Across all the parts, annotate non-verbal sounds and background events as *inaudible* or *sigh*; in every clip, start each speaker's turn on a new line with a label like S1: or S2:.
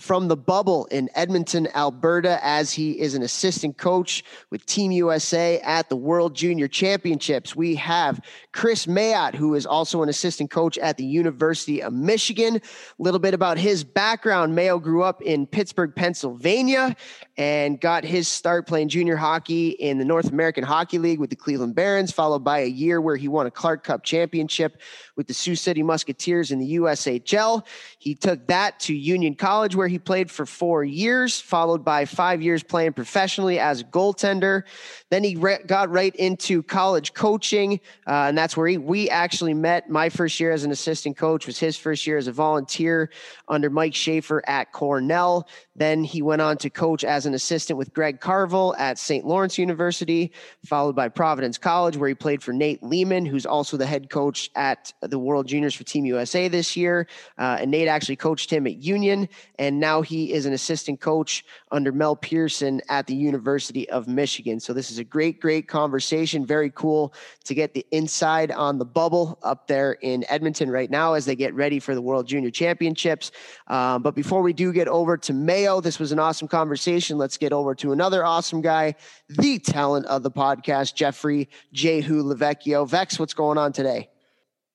S1: from the bubble in Edmonton, Alberta, as he is an assistant coach with Team USA at the World Junior Championships. We have Kris Mayotte, who is also an assistant coach at the University of Michigan. A little bit about his background. Mayo grew up in Pittsburgh, Pennsylvania, and got his start playing junior hockey in the North American Hockey League with the Cleveland Barons, followed by a year where he won a Clark Cup championship with the Sioux City Musketeers in the USHL. He took that to Union College, where he played for four years, followed by five years playing professionally as a goaltender. Then he re- got right into college coaching, uh, and that's where he, we actually met. My first year as an assistant coach was his first year as a volunteer under Mike Schafer at Cornell. Then he went on to coach as an assistant with Greg Carvel at St. Lawrence University, followed by Providence College, where he played for Nate Leaman, who's also the head coach at the World Juniors for Team USA this year. Uh, and Nate actually coached him at Union, and now he is an assistant coach under Mel Pearson at the University of Michigan. So this is a great, great conversation. Very cool to get the inside on the bubble up there in Edmonton right now as they get ready for the World Junior Championships. Um, but before we do get over to Mayo, this was an awesome conversation. Let's get over to another awesome guy, the talent of the podcast, Jeffrey Jehu Lavecchio. Vex, what's going on today?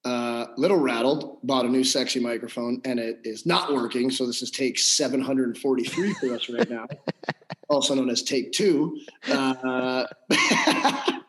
S2: Uh, little rattled, bought a new sexy microphone and it is not working. So this is take 743 for us right now, *laughs* also known as take two. Uh, *laughs*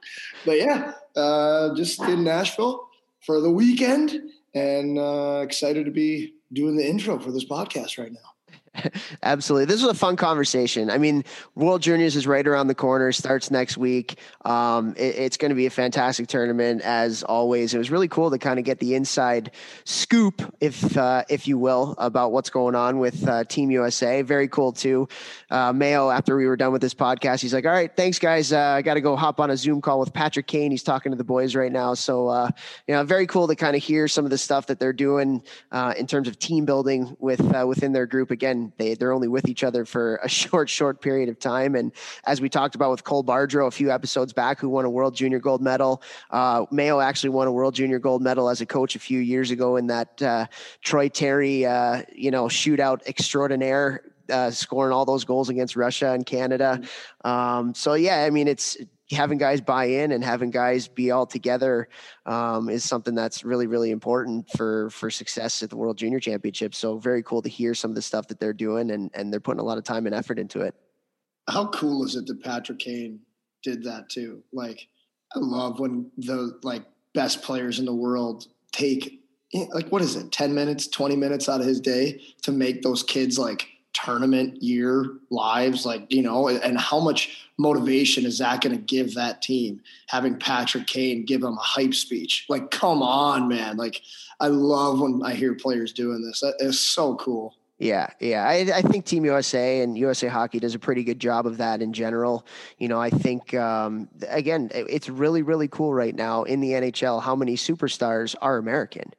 S2: but yeah, uh, just in Nashville for the weekend and uh, excited to be doing the intro for this podcast right now. *laughs*
S1: Absolutely. This was a fun conversation. I mean, World Juniors is right around the corner, starts next week. Um, it, it's going to be a fantastic tournament, as always. It was really cool to kind of get the inside scoop, if uh, if you will, about what's going on with uh, Team USA. Very cool, too. Uh, Mayo, after we were done with this podcast, he's like, All right, thanks, guys. Uh, I got to go hop on a Zoom call with Patrick Kane. He's talking to the boys right now. So, uh, you know, very cool to kind of hear some of the stuff that they're doing uh, in terms of team building with within their group. Again, they they're only with each other for a *laughs* short short period of time. And as we talked about with Cole Bardreau a few episodes back, who won a World Junior Gold Medal, uh, Mayo actually won a World Junior Gold Medal as a coach a few years ago in that uh, Troy Terry uh, you know shootout extraordinaire uh, scoring all those goals against Russia and Canada. Mm-hmm. Um, so yeah, I mean, it's having guys buy in and having guys be all together um, is something that's really really important for for success at the world junior championship. So very cool to hear some of the stuff that they're doing and and they're putting a lot of time and effort into it.
S2: How cool is it that patrick kane did that too? Like i love when the like best players in the world take like what is it 10 minutes 20 minutes out of his day to make those kids like tournament year lives like you know and how much motivation is that going to give that team having patrick kane give them a hype speech like come on man like i love when i hear players doing this is so cool
S1: yeah, yeah. I, I think Team USA and USA Hockey does a pretty good job of that in general. You know, I think um, again, it's really, really cool right now in the NHL how many superstars are American.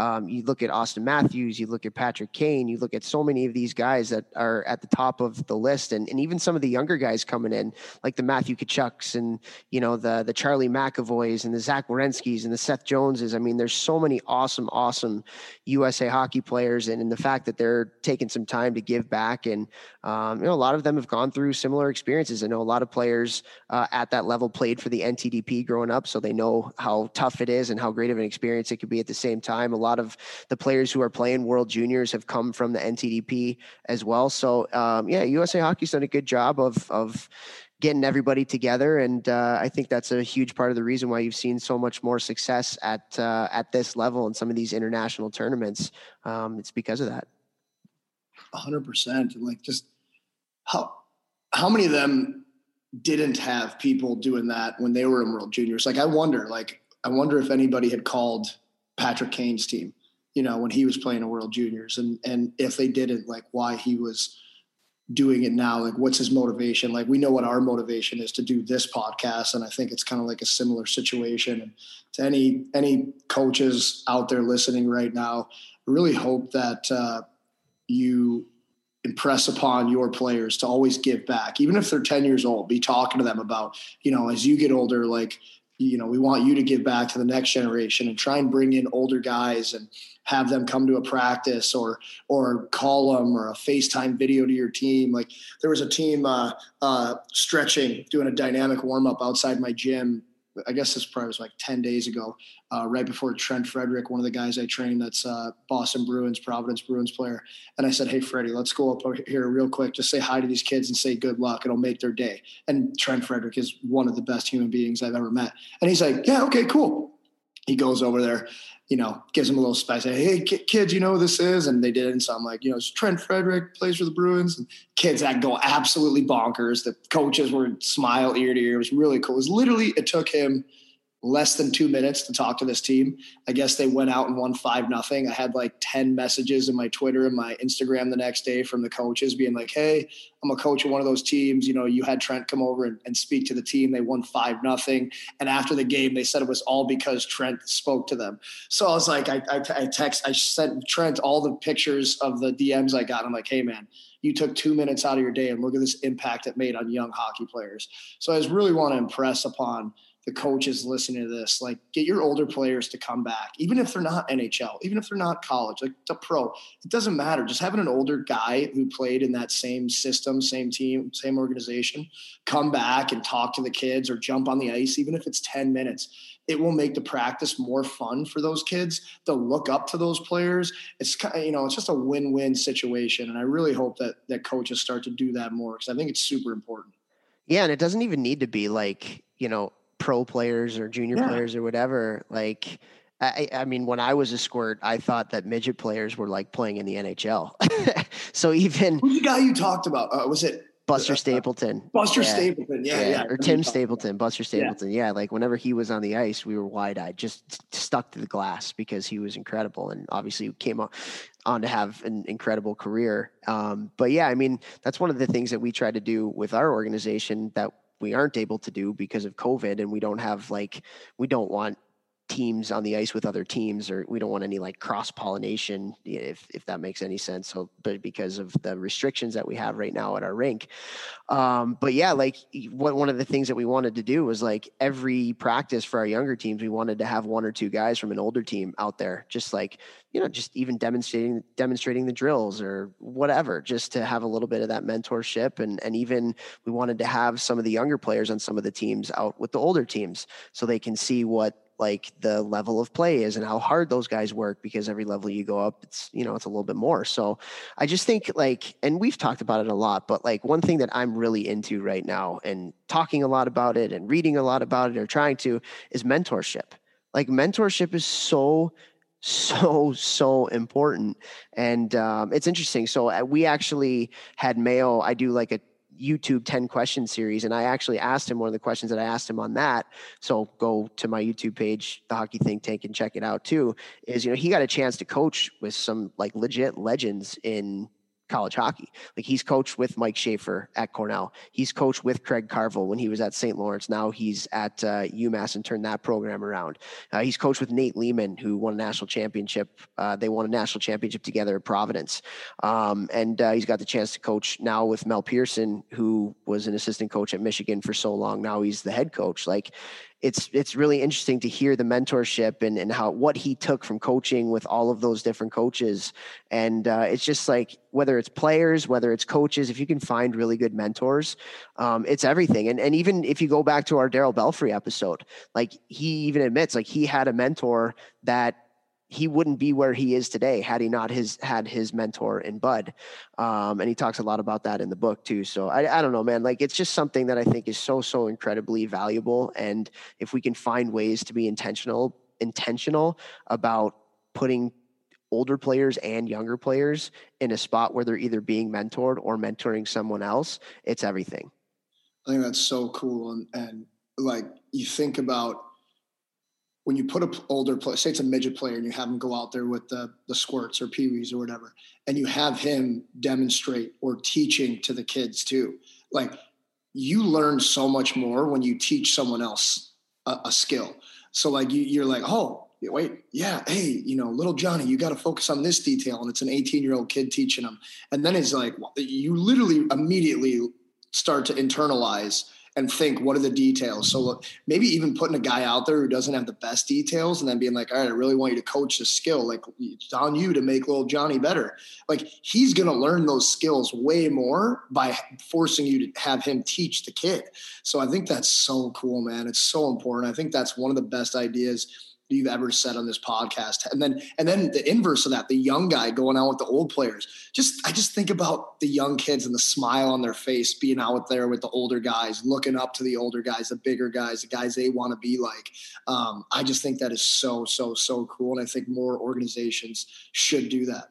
S1: Um, you look at Auston Matthews, you look at Patrick Kane, you look at so many of these guys that are at the top of the list, and, and even some of the younger guys coming in, like the Matthew Tkachuks and you know the the Charlie McAvoys and the Zach Werenskis and the Seth Joneses. I mean, there's so many awesome, awesome USA hockey players, and in the fact that they're taking some time to give back, and um, you know a lot of them have gone through similar experiences. I know a lot of players uh, at that level played for the NTDP growing up, so they know how tough it is and how great of an experience it could be at the same time. A lot lot of the players who are playing World Juniors have come from the NTDP as well. So um, yeah, USA Hockey's done a good job of of getting everybody together, and uh, I think that's a huge part of the reason why you've seen so much more success at uh, at this level in some of these international tournaments. Um, it's because of that.
S2: hundred percent, like just how how many of them didn't have people doing that when they were in World Juniors? Like I wonder, like I wonder if anybody had called Patrick Kane's team, you know, when he was playing a World Juniors, and and if they didn't, like why he was doing it now like what's his motivation? Like we know what our motivation is to do this podcast and i think it's kind of like a similar situation. And to any any coaches out there listening right now I really hope that uh, you impress upon your players to always give back even if they're 10 years old. Be talking to them about you know as you get older like you know we want you to give back to the next generation and try and bring in older guys and have them come to a practice or or call them or a FaceTime video to your team. Like there was a team uh, uh, stretching, doing a dynamic warm up outside my gym. I guess this probably was like 10 days ago, uh, right before Trent Frederic, one of the guys I train that's uh, Boston Bruins, Providence Bruins player. And I said, Hey, Freddie, let's go up here real quick. Just say hi to these kids and say good luck. It'll make their day. And Trent Frederic is one of the best human beings I've ever met. And he's like, Yeah, okay, cool. He goes over there you know, gives him a little spice. Hey, kids, you know who this is? And they did. And so I'm like, you know, it's Trent Frederic plays for the Bruins. And kids that go absolutely bonkers. The coaches were smile ear to ear. It was really cool. It was literally, it took him – less than two minutes to talk to this team. I guess they went out and won five nothing. I had like 10 messages in my Twitter and my Instagram the next day from the coaches being like, Hey, I'm a coach of one of those teams. You know, you had Trent come over and, and speak to the team. They won five nothing. And after the game, they said it was all because Trent spoke to them. So I was like, I, I, I text, I sent Trent all the pictures of the DMs I got. I'm like, Hey man, you took two minutes out of your day and look at this impact it made on young hockey players. So I just really want to impress upon the coaches listening to this, like get your older players to come back, even if they're not NHL, even if they're not college, like the pro, it doesn't matter. Just having an older guy who played in that same system, same team, same organization, come back and talk to the kids or jump on the ice, even if it's 10 minutes, it will make the practice more fun for those kids. They'll look up to those players. It's kind of, you know, it's just a win-win situation. And I really hope that that coaches start to do that more because I think it's super important.
S1: Yeah. And it doesn't even need to be like, you know, pro players or junior yeah. players or whatever. Like, I, I, mean, when I was a squirt, I thought that midget players were like playing in the NHL. *laughs* so even
S2: who's the guy you talked about? Uh, was it
S1: Buster uh, Stapleton.
S2: Buster yeah. Stapleton, yeah, yeah, yeah.
S1: Or Tim Stapleton, Buster Stapleton. Yeah. yeah, like whenever he was on the ice, we were wide eyed, just stuck to the glass because he was incredible. And obviously came on, on to have an incredible career. Um, but yeah, I mean, that's one of the things that we try to do with our organization that we aren't able to do because of COVID and we don't have like we don't want teams on the ice with other teams or we don't want any like cross pollination if if that makes any sense so but because of the restrictions that we have right now at our rink. Um but yeah like what one of the things that we wanted to do was like every practice for our younger teams we wanted to have one or two guys from an older team out there just like you know just even demonstrating demonstrating the drills or whatever just to have a little bit of that mentorship and and even we wanted to have some of the younger players on some of the teams out with the older teams so they can see what like the level of play is and how hard those guys work because every level you go up it's you know it's a little bit more. So i just think like and we've talked about it a lot but like one thing that i'm really into right now and talking a lot about it and reading a lot about it or trying to is mentorship. Like mentorship is so so so important and um, it's interesting. So uh, we actually had mayo i do like a YouTube 10 question series. And I actually asked him one of the questions that I asked him on that. So go to my YouTube page, the Hockey Think Tank, and check it out too. Is, you know, he got a chance to coach with some like legit legends in college hockey. Like he's coached with Mike Schafer at Cornell. He's coached with Craig Carvel when he was at St. Lawrence. Now he's at uh, UMass and turned that program around. Uh, he's coached with Nate Leaman, who won a national championship. Uh, they won a national championship together at Providence. Um, and uh, he's got the chance to coach now with Mel Pearson, who was an assistant coach at Michigan for so long. Now he's the head coach. Like it's it's really interesting to hear the mentorship and, and how what he took from coaching with all of those different coaches. And uh, it's just like whether it's players whether it's coaches if you can find really good mentors um, it's everything. And and even if you go back to our Darryl Belfry episode like he even admits like he had a mentor that he wouldn't be where he is today had he not his had his mentor in Bud. Um, and he talks a lot about that in the book too. So I, I don't know, man. Like it's just something that I think is so so incredibly valuable. And if we can find ways to be intentional intentional about putting older players and younger players in a spot where they're either being mentored or mentoring someone else, it's everything.
S2: I think that's so cool. And, and like you think about when you put a older player, say it's a midget player, and you have him go out there with the the squirts or peewees or whatever, and you have him demonstrate or teaching to the kids too, like you learn so much more when you teach someone else a, a skill. So like you, you're like, oh, wait, yeah, hey, you know, little Johnny, you got to focus on this detail, and it's an 18 year old kid teaching them, and then it's like you literally immediately start to internalize and think what are the details? So look maybe even putting a guy out there who doesn't have the best details and then being like all right i really want you to coach the skill. Like it's on you to make little johnny better. Like he's going to learn those skills way more by forcing you to have him teach the kid. So i think that's so cool man. It's so important. I think that's one of the best ideas you've ever said on this podcast. And then and then the inverse of that, the young guy going out with the old players. Just I just think about the young kids and the smile on their face being out there with the older guys, looking up to the older guys, the bigger guys, the guys they want to be like. Um, I just think that is so so so cool, and I think more organizations should do that.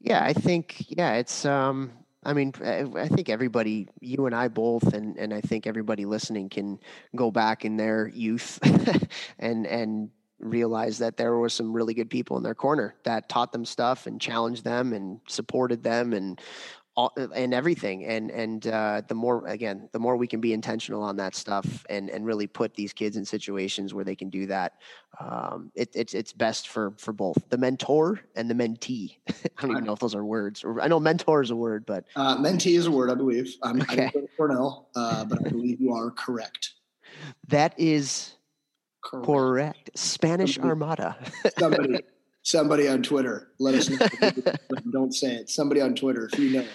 S1: Yeah, I think yeah, it's um I mean, eh, I think everybody, you and I both, and, and I think everybody listening can go back in their youth *laughs* and and realize that there were some really good people in their corner that taught them stuff and challenged them and supported them and all, and everything. And and uh, the more again, the more we can be intentional on that stuff and and really put these kids in situations where they can do that. Um, it, it's it's best for for both the mentor and the mentee. *laughs* I don't even know if those are words. I know mentor is a word, but
S2: uh, mentee is a word, I believe. I'm, okay. I Cornell, uh, but I believe you are correct.
S1: That is correct. correct. Spanish somebody, Armada. *laughs*
S2: somebody, somebody on Twitter, let us know. *laughs* Don't say it. Somebody on Twitter, if you know.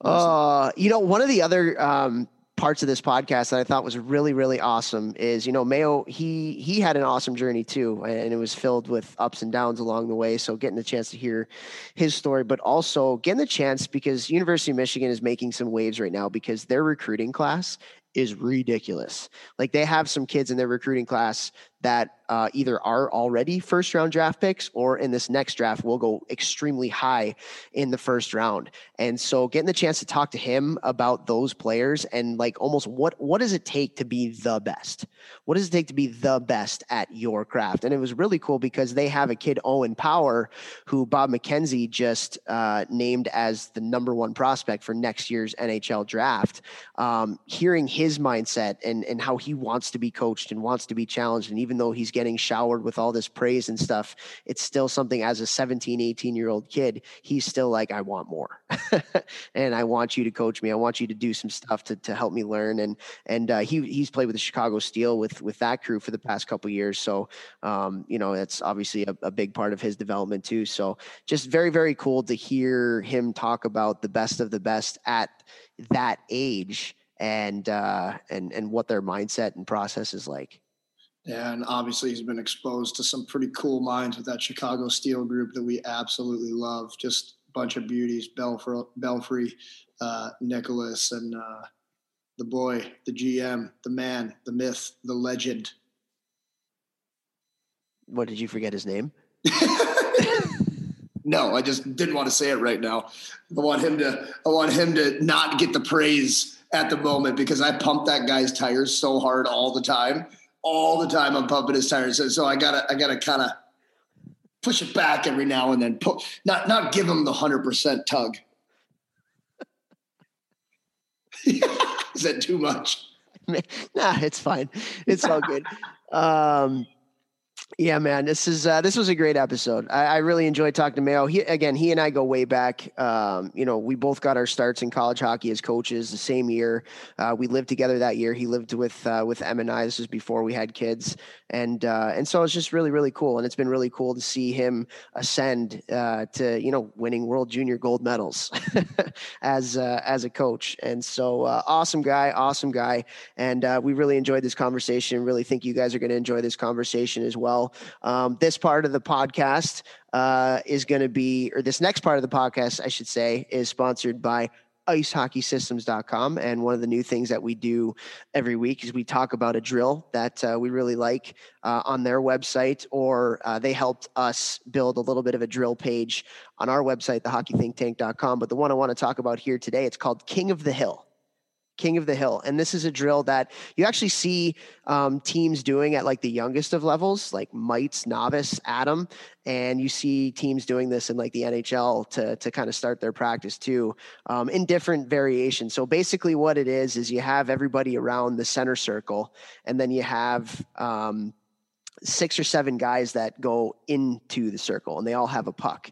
S1: Uh, you know, one of the other um, parts of this podcast that I thought was really, really awesome is, you know, Mayo, he he had an awesome journey too, and it was filled with ups and downs along the way. So getting the chance to hear his story, but also getting the chance because University of Michigan is making some waves right now because their recruiting class is ridiculous. Like they have some kids in their recruiting class that uh, either are already first round draft picks or in this next draft will go extremely high in the first round. And so getting the chance to talk to him about those players and like almost what what does it take to be the best? What does it take to be the best at your craft? And it was really cool because they have a kid Owen Power who Bob McKenzie just uh, named as the number one prospect for next year's NHL draft. Um, hearing his mindset and and how he wants to be coached and wants to be challenged and even even though he's getting showered with all this praise and stuff, it's still something as a 17, 18 year old kid, he's still like, I want more. *laughs* and I want you to coach me. I want you to do some stuff to, to help me learn. And, and uh, he, he's played with the Chicago Steel with, with that crew for the past couple years. So, um, you know, that's obviously a, a big part of his development too. So just very, very cool to hear him talk about the best of the best at that age and uh, and and what their mindset and process is like.
S2: Yeah, And obviously, he's been exposed to some pretty cool minds with that Chicago Steel group that we absolutely love. Just a bunch of beauties, Belfry, Belfry uh, Nicholas, and uh, the boy, the GM, the man, the myth, the legend.
S1: What did you forget his name? *laughs*
S2: no, I just didn't want to say it right now. I want him to. I want him to not get the praise at the moment because I pump that guy's tires so hard all the time all the time I'm pumping his tires. So, so I gotta I gotta kind of push it back every now and then. Pull, not not give him the hundred percent tug. *laughs* Is that too much? *laughs*
S1: nah, it's fine. It's all good. Um, yeah, man, this is uh, this was a great episode. I, I, really enjoyed talking to Mayo. He again, he and I go way back. Um, you know, we both got our starts in college hockey as coaches the same year. Uh, we lived together that year. He lived with uh, with Em and I. This was before we had kids, and uh, and so it's just really really cool. And it's been really cool to see him ascend uh, to you know winning World Junior gold medals *laughs* as uh, as a coach. And so awesome guy, awesome guy. And we really enjoyed this conversation. Really think you guys are going to enjoy this conversation as well. Um, this part of the podcast uh, is going to be, or this next part of the podcast, I should say, is sponsored by icehockeysystems.com. And one of the new things that we do every week is we talk about a drill that uh, we really like uh, on their website, or uh, they helped us build a little bit of a drill page on our website, thehockeythinktank.com. But the one I want to talk about here today, it's called King of the Hill. King of the Hill. And this is a drill that you actually see um, teams doing at like the youngest of levels, like mites, novice, Atom. And you see teams doing this in like the NHL to, to kind of start their practice too um, in different variations. So basically, what it is, is you have everybody around the center circle, and then you have um, six or seven guys that go into the circle and they all have a puck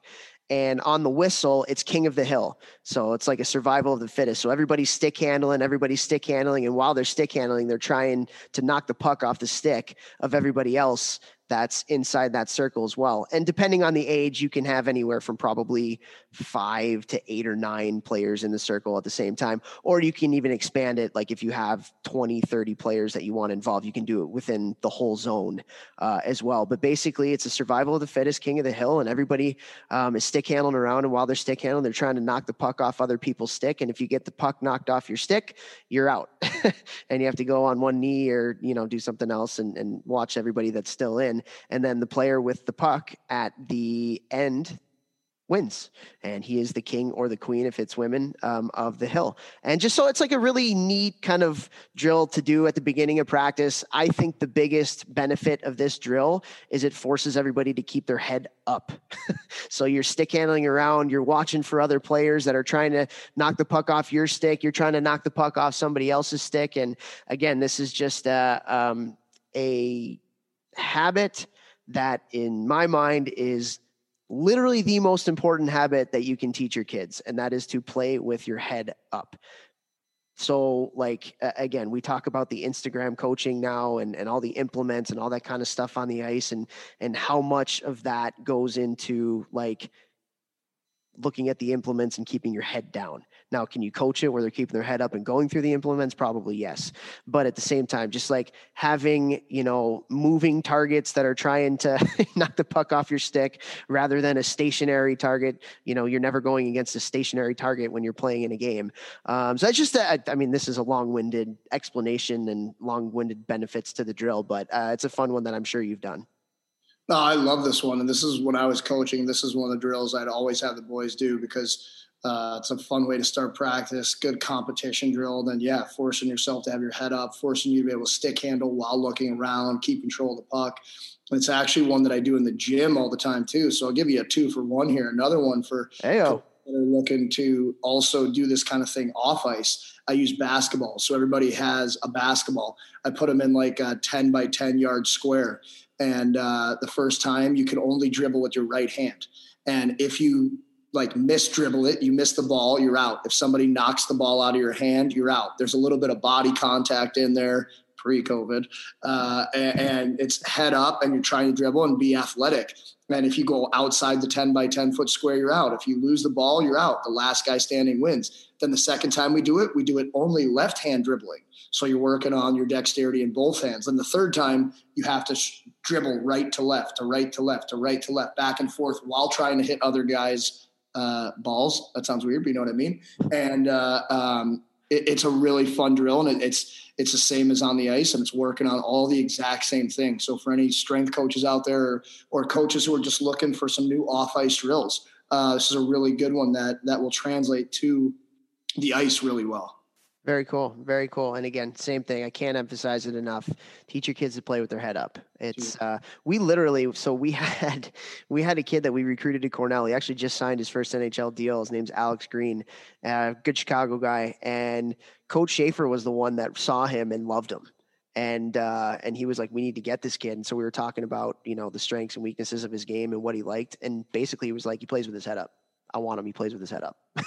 S1: and on the whistle it's king of the hill. So it's like a survival of the fittest. So everybody's stick handling everybody's stick handling and while they're stick handling they're trying to knock the puck off the stick of everybody else that's inside that circle as well. And depending on the age, you can have anywhere from probably five to eight or nine players in the circle at the same time. Or you can even expand it. Like if you have 20, 30 players that you want involved, you can do it within the whole zone uh, as well. But basically, it's a survival of the fittest, king of the hill, and everybody um, is stick handling around. And while they're stick handling, they're trying to knock the puck off other people's stick. And if you get the puck knocked off your stick, you're out. *laughs* and you have to go on one knee or, you know, do something else and, and watch everybody that's still in and then the player with the puck at the end wins. And he is the king or the queen if it's women um, of the hill. And just so it's like a really neat kind of drill to do at the beginning of practice i think the biggest benefit of this drill is it forces everybody to keep their head up. *laughs* So you're stick handling around you're watching for other players that are trying to knock the puck off your stick you're trying to knock the puck off somebody else's stick. And again this is just a, um, a habit that in my mind is literally the most important habit that you can teach your kids and that is to play with your head up so like again we talk about the instagram coaching now and, and all the implements and all that kind of stuff on the ice and and how much of that goes into like looking at the implements and keeping your head down. Now, can you coach it where they're keeping their head up and going through the implements? Probably yes. But at the same time, just like having, you know, moving targets that are trying to *laughs* knock the puck off your stick rather than a stationary target, you know, you're never going against a stationary target when you're playing in a game. Um, so that's just, a, I mean, this is a long winded explanation and long winded benefits to the drill, but uh, it's a fun one that I'm sure you've done.
S2: No, I love this one, and this is when I was coaching. This is one of the drills I'd always have the boys do because uh, it's a fun way to start practice. Good competition drill. Then yeah, forcing yourself to have your head up, forcing you to be able to stick handle while looking around, keep control of the puck. It's actually one that I do in the gym all the time too. So I'll give you a two for one here. Another one for
S1: Ayo.
S2: that are looking to also do this kind of thing off ice. I use basketball. So everybody has a basketball. I put them in like a 10 by 10 yard square and uh, the first time you can only dribble with your right hand and if you like miss dribble it you miss the ball you're out. If somebody knocks the ball out of your hand you're out. There's a little bit of body contact in there pre-covid uh, and, and, it's head up and you're trying to dribble and be athletic. And if you go outside the 10 by 10 foot square you're out. If you lose the ball you're out. The last guy standing wins. Then the second time we do it we do it only left hand dribbling. So you're working on your dexterity in both hands. And the third time, you have to sh- dribble right to left, to right to left, to right to left, back and forth while trying to hit other guys' uh, balls. That sounds weird, but you know what I mean. And uh, um, it, it's a really fun drill, and it, it's it's the same as on the ice, and it's working on all the exact same thing. So for any strength coaches out there, or, or coaches who are just looking for some new off ice drills, uh, this is a really good one that that will translate to the ice really well.
S1: Very cool. Very cool. And again, same thing. I can't emphasize it enough. Teach your kids to play with their head up. It's uh, we literally so we *laughs* had we had a kid that we recruited to Cornell. He actually just signed his first NHL deal. His name's Alex Green, uh, good Chicago guy. And Coach Schafer was the one that saw him and loved him. And uh, and he was like, we need to get this kid. And so we were talking about you know the strengths and weaknesses of his game and what he liked. And basically, he was like, he plays with his head up. I want him. He plays with his head up. *laughs*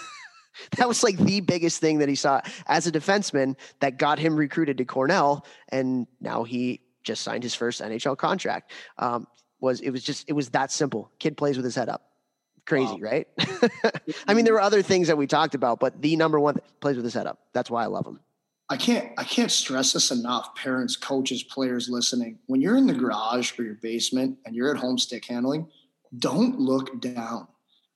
S1: *laughs* that was like the biggest thing that he saw as a defenseman that got him recruited to Cornell, and now he just signed his first NHL contract. Um, was it was just it was that simple. Kid plays with his head up. Crazy, wow. right? *laughs* I mean, there *laughs* were other things that we talked about, but the number one plays with his head up. That's why I love him.
S2: I can't I can't stress this enough. Parents, coaches, players listening. When you're in the garage or your basement and you're at home stick handling, don't look down.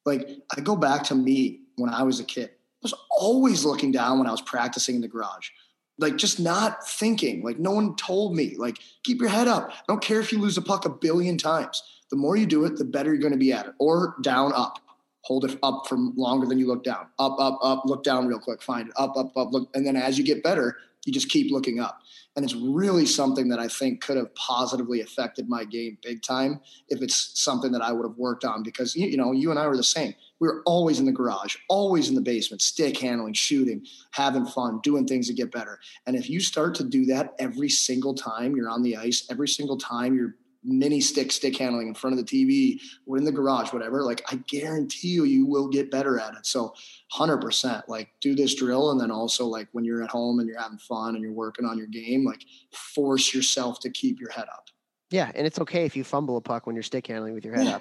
S2: Like I go back to me when I was a kid. I was always looking down when I was practicing in the garage. Like just not thinking. Like no one told me. Like keep your head up. I don't care if you lose a puck a billion times. The more you do it, the better you're going to be at it. Or down up. hold it up for longer than you look down. Up, up, up, look down real quick, find it. Up, up, up, look. And then as you get better, you just keep looking up. And it's really something that I think could have positively affected my game big time if it's something that I would have worked on because, you know, you and I were the same. We were always in the garage, always in the basement, stick handling, shooting, having fun, doing things to get better. And if you start to do that every single time you're on the ice, every single time you're mini stick stick handling in front of the TV or in the garage, whatever, like I guarantee you, you will get better at it. So 100% like do this drill. And then also like when you're at home and you're having fun and you're working on your game, like force yourself to keep your head up.
S1: Yeah, and it's okay if you fumble a puck when you're stick handling with your head yeah.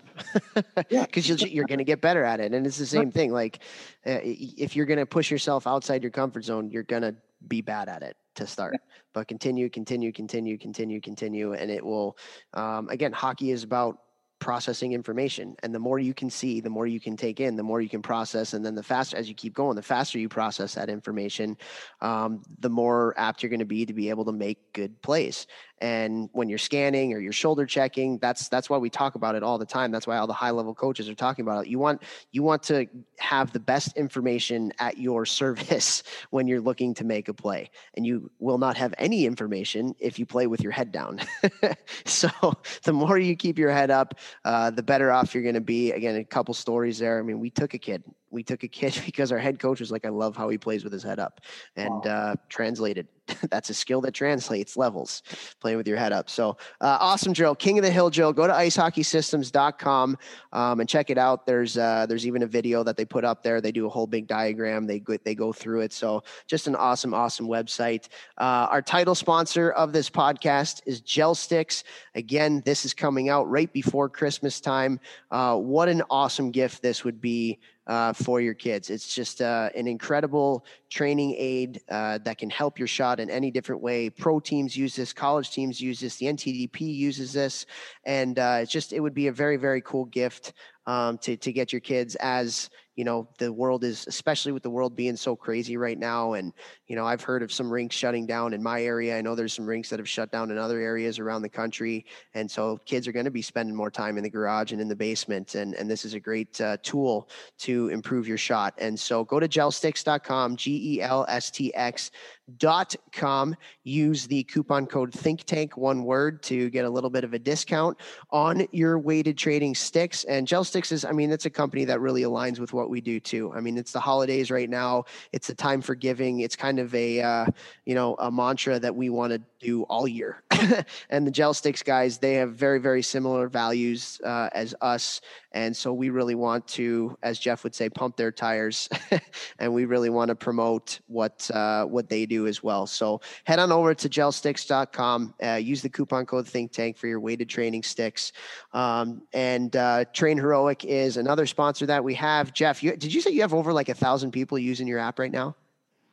S1: up, *laughs* yeah, *laughs* because you're you're going to get better at it. And it's the same thing. Like, uh, if you're going to push yourself outside your comfort zone, you're going to be bad at it to start. But continue, continue, continue, continue, continue, and it will. Um, again, hockey is about processing information and the more you can see the more you can take in the more you can process and then the faster as you keep going the faster you process that information um, the more apt you're going to be to be able to make good plays and when you're scanning or you're shoulder checking that's that's why we talk about it all the time. That's why all the high level coaches are talking about it. You want you want to have the best information at your service *laughs* when you're looking to make a play and you will not have any information if you play with your head down. *laughs* So *laughs* the more you keep your head up uh, the better off you're going to be. Again a couple stories there. I mean we took a kid we took a kid *laughs* because our head coach was like, I love how he plays with his head up and wow. uh, translated. *laughs* That's a skill that translates levels playing with your head up. So uh, awesome drill, King of the Hill drill. Go to icehockeysystems.com um, and check it out. There's uh, there's even a video that they put up there. They do a whole big diagram. They go, they go through it. So just an awesome, awesome website. Uh, our title sponsor of this podcast is GELSTX. Again, this is coming out right before Christmas time. Uh, what an awesome gift this would be uh, for your kids. It's just uh, an incredible training aid uh, that can help your shot in any different way. Pro teams use this, college teams use this, the NTDP uses this, and uh, it's just it would be a very very cool gift um, to to get your kids as you know the world is especially with the world being so crazy right now and you know i've heard of some rinks shutting down in my area. I know there's some rinks that have shut down in other areas around the country and so kids are going to be spending more time in the garage and in the basement and and this is a great uh, tool to improve your shot. And so go to gelstx.com g-e-l-s-t-x dot com. Use the coupon code think tank one word to get a little bit of a discount on your weighted trading sticks. And GELSTX is i mean it's a company that really aligns with what we do too. I mean it's the holidays right now. It's the time for giving. It's kind of a uh, you know a mantra that we want to do all year *laughs* and the GELSTX guys they have very very similar values uh, as us. And so we really want to as jeff would say pump their tires. *laughs* And we really want to promote what uh, what they do as well. So head on over to gelstx.com uh, use the coupon code think tank for your weighted training sticks. Um, and uh, TrainHeroic is another sponsor that we have. Jeff you, did you say you have over like a thousand people using your app right now?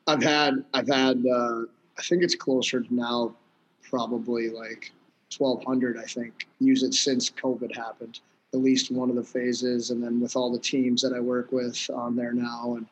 S2: I've had i've had uh, i think it's closer to now probably like 1200 i think use it since covid happened at least one of the phases and then with all the teams that i work with on there now and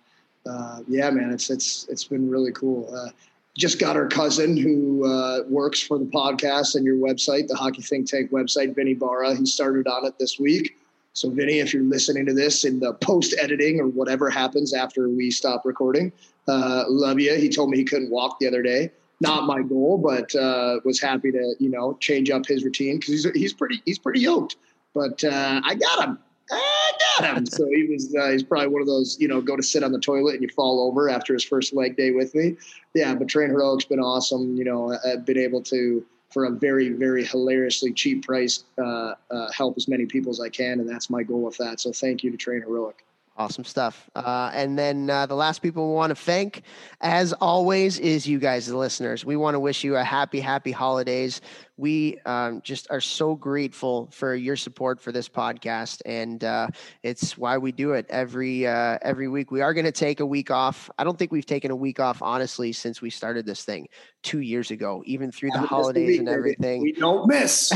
S2: uh, yeah man it's it's it's been really cool. Uh, just got our cousin who uh, works for the podcast and your website the hockey think tank website vinny barra. He started on it this week. So vinny if you're listening to this in the post editing or whatever happens after we stop recording uh, love you he told me he couldn't walk the other day not my goal, but uh, was happy to you know change up his routine because he's he's pretty he's pretty yoked. But uh, I got him. I got him. *laughs* So he was uh, he's probably one of those you know go to sit on the toilet and you fall over after his first leg day with me. Yeah, but TrainHeroic's been awesome. You know, I've been able to for a very very hilariously cheap price uh, uh, help as many people as I can, and that's my goal with that. So thank you to TrainHeroic.
S1: Awesome stuff. Uh, and then uh, the last people we want to thank, as always, is you guys, the listeners. We want to wish you a happy, happy holidays we um, just are so grateful for your support for this podcast, and uh, it's why we do it every uh, every week. We are going to take a week off. I don't think we've taken a week off honestly since we started this thing two years ago, even through the holidays week, and everything.
S2: We don't miss.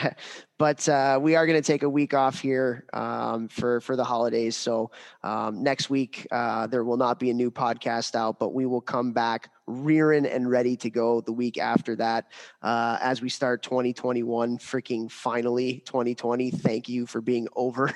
S2: *laughs*
S1: but uh, we are going to take a week off here um, for for the holidays. So um, next week uh, there will not be a new podcast out, but we will come back rearing and ready to go the week after that uh, as we start 2021. Freaking finally 2020. Thank you for being *laughs* over.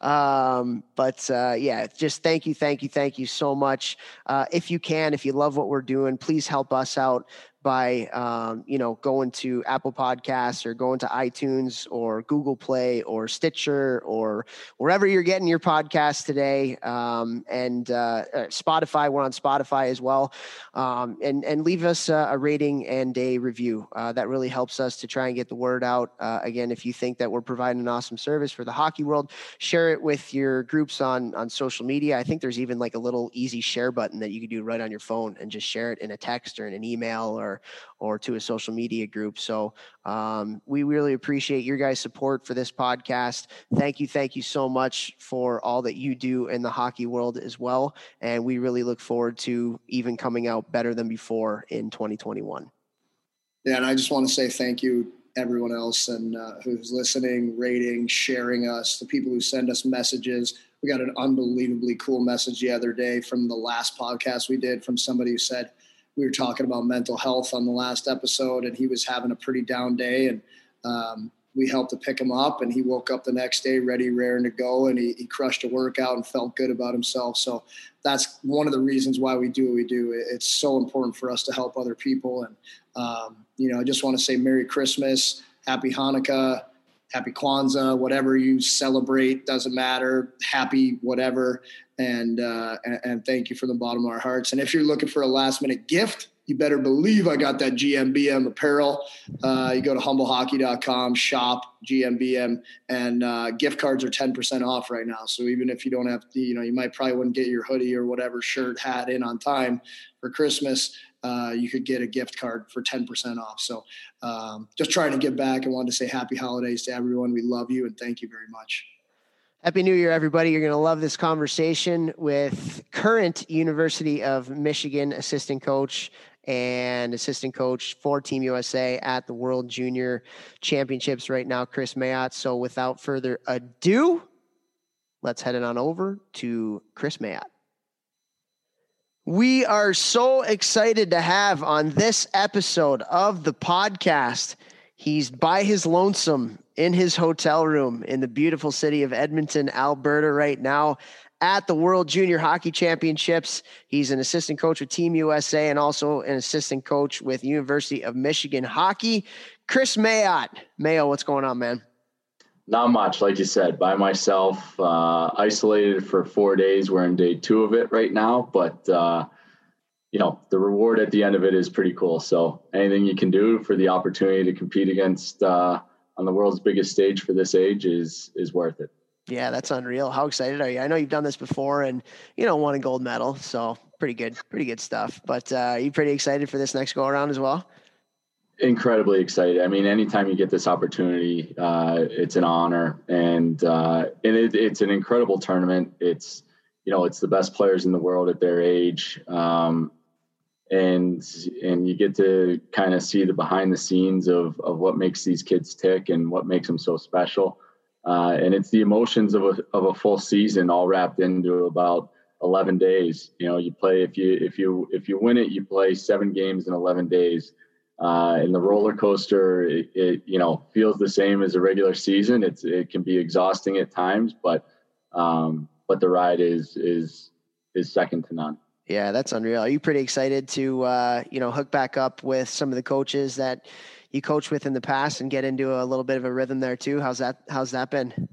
S1: um, but uh, yeah, just thank you, thank you, thank you so much. Uh, if you can, if you love what we're doing, please help us out by um, you know going to Apple Podcasts or going to iTunes or Google Play or Stitcher or wherever you're getting your podcast today, um, and uh, uh, Spotify. We're on Spotify as well, um, and and leave us a, a rating and a review. Uh, that really helps us to try and get the word out. Uh, again, if you think that we're providing an awesome service for the hockey world, share it with your groups on on social media. I think there's even like a little easy share button that you can do right on your phone and just share it in a text or in an email or or to a social media group. So um, we really appreciate your guys' support for this podcast. Thank you, thank you so much for all that you do in the hockey world as well. And we really look forward to even coming out better than before in 2021.
S2: Yeah, and I just want to say thank you everyone else and uh, who's listening, rating, sharing us, the people who send us messages. We got an unbelievably cool message the other day from the last podcast we did from somebody who said, we were talking about mental health on the last episode, and he was having a pretty down day, and um, we helped to pick him up, and he woke up the next day ready, raring to go, and he, he crushed a workout and felt good about himself. So that's one of the reasons why we do what we do. It's so important for us to help other people, and um, you know, I just want to say Merry Christmas, Happy Hanukkah happy Kwanzaa, whatever you celebrate, doesn't matter. Happy whatever, and, uh, and and thank you from the bottom of our hearts. And if you're looking for a last minute gift, you better believe I got that GMBM apparel. Uh, you go to humblehockey.com, shop GMBM, and uh, gift cards are 10% off right now. So even if you don't have, you know, you might probably wouldn't get your hoodie or whatever shirt, hat in on time for Christmas uh, you could get a gift card for 10% off. So um, just trying to give back. I wanted to say happy holidays to everyone. We love you and thank you very much.
S1: Happy New Year, everybody. You're going to love this conversation with current University of Michigan assistant coach and assistant coach for Team USA at the World Junior Championships right now, Kris Mayotte. So without further ado, let's head it on over to Kris Mayotte. We are so excited to have on this episode of the podcast. He's by his lonesome in his hotel room in the beautiful city of Edmonton, Alberta, right now at the World Junior Hockey Championships. He's an assistant coach with Team USA and also an assistant coach with University of Michigan Hockey. Kris Mayotte. Mayo, what's going on, man?
S3: Not much, like you said, by myself, uh, isolated for four days. We're in day two of it right now, but uh, you know the reward at the end of it is pretty cool. So anything you can do for the opportunity to compete against uh, on the world's biggest stage for this age is is worth it.
S1: Yeah, that's unreal. How excited are you? I know you've done this before and you know won a gold medal, so pretty good, pretty good stuff. But uh, are you pretty excited for this next go around as well?
S3: incredibly excited. I mean, anytime you get this opportunity, uh, it's an honor, and uh, and it, it's an incredible tournament. It's you know, it's the best players in the world at their age, um, and and you get to kind of see the behind the scenes of of what makes these kids tick and what makes them so special. Uh, and it's the emotions of a of a full season all wrapped into about 11 days. You know, you play if you if you if you win it, you play seven games in 11 days uh, and the roller coaster, it, it, you know feels the same as a regular season. It's it can be exhausting at times, but um, but the ride is is is second to none.
S1: Yeah, that's unreal. Are you pretty excited to uh, you know hook back up with some of the coaches that you coached with in the past and get into a little bit of a rhythm there too? How's that? How's that been?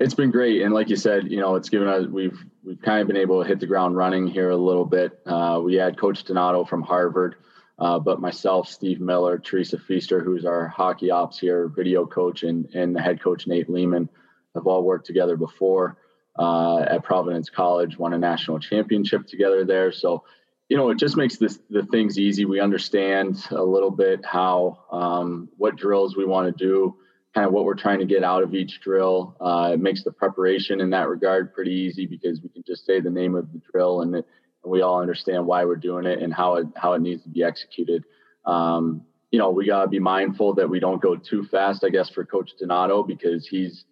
S3: It's been great, and like you said, you know, it's given us we've we've kind of been able to hit the ground running here a little bit. Uh, we had Coach Donato from Harvard. Uh, but myself, Steve Miller, Teresa Feaster, who's our hockey ops here, video coach, and, and the head coach, Nate Leaman, have all worked together before uh, at Providence College, won a national championship together there. So, you know, it just makes this, the things easy. We understand a little bit how, um, what drills we want to do, kind of what we're trying to get out of each drill. Uh, it makes the preparation in that regard pretty easy because we can just say the name of the drill and it, and we all understand why we're doing it and how it how it needs to be executed. Um, you know, we gotta be mindful that we don't go too fast, I guess, for Coach Donato because he's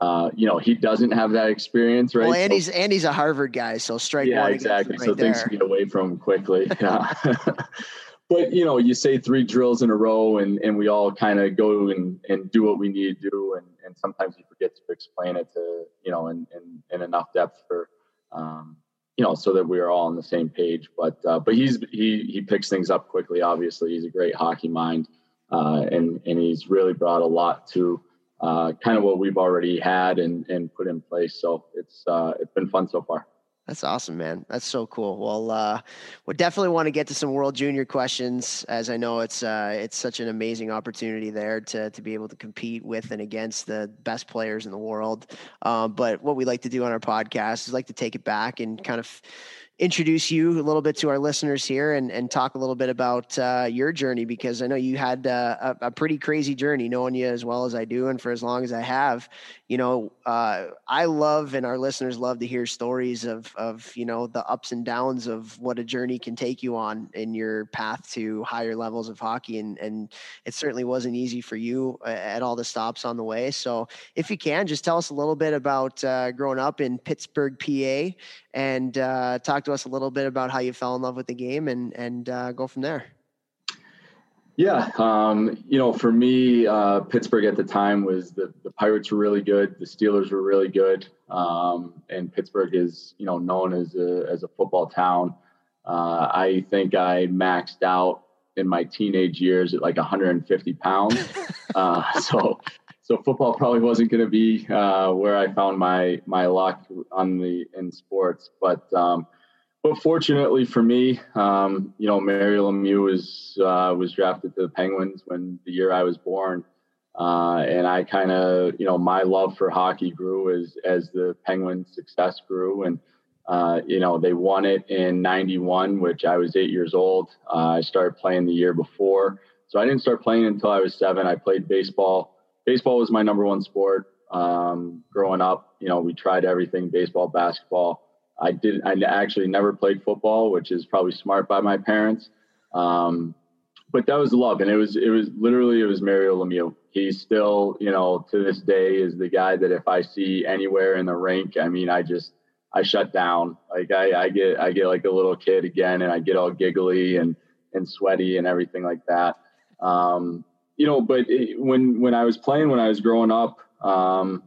S3: uh, you know, he doesn't have that experience, right?
S1: Well, and so, he's and he's a Harvard guy, so strike
S3: yeah, exactly. Right so there. things get away from him quickly. *laughs* Yeah. *laughs* but you know, you say three drills in a row, and and we all kind of go and and do what we need to do, and and sometimes you forget to explain it to you know in in, in enough depth for. Um, you know, so that we are all on the same page. But uh, but he's he he picks things up quickly. Obviously, he's a great hockey mind, uh, and and he's really brought a lot to uh, kind of what we've already had and and put in place. So it's uh, it's been fun so far.
S1: That's awesome, man. That's so cool. Well, uh, we definitely want to get to some World Junior questions, as I know it's uh, it's such an amazing opportunity there to to be able to compete with and against the best players in the world. Um, but what we like to do on our podcast is like to take it back and kind of introduce you a little bit to our listeners here and, and talk a little bit about uh, your journey because I know you had uh, a, a, pretty crazy journey knowing you as well as I do and for as long as I have. You know, uh, I love and our listeners love to hear stories of of you know the ups and downs of what a journey can take you on in your path to higher levels of hockey and and it certainly wasn't easy for you uh, at all the stops on the way. So if you can, just tell us a little bit about uh, growing up in Pittsburgh, PA, and uh, talk to us a little bit about how you fell in love with the game and and uh, go from there.
S3: Yeah, um, you know, for me, uh, Pittsburgh at the time was the the Pirates were really good, the Steelers were really good, um, and Pittsburgh is you know known as a as a football town. Uh, I think I maxed out in my teenage years at like 150 pounds, *laughs* uh, so so football probably wasn't going to be uh, where I found my my luck on the in sports. But um, but fortunately for me, um, you know, Mario Lemieux was uh, was drafted to the Penguins when the year I was born, uh, and I kind of you know my love for hockey grew as as the Penguins' success grew and. Uh, you know, they won it in 91, which I was eight years old. Uh, I started playing the year before. So I didn't start playing until I was seven. I played baseball baseball was my number one sport um, growing up. You know, we tried everything: baseball, basketball. I didn't. I actually never played football, which is probably smart by my parents. Um, but that was love, and it was it was literally it was Mario Lemieux. He's still, you know, to this day is the guy that if I see anywhere in the rink, I mean, I just I shut down. Like I, I get I get like a little kid again, and I get all giggly and and sweaty and everything like that. Um, you know, but it, when when I was playing when I was growing up, um,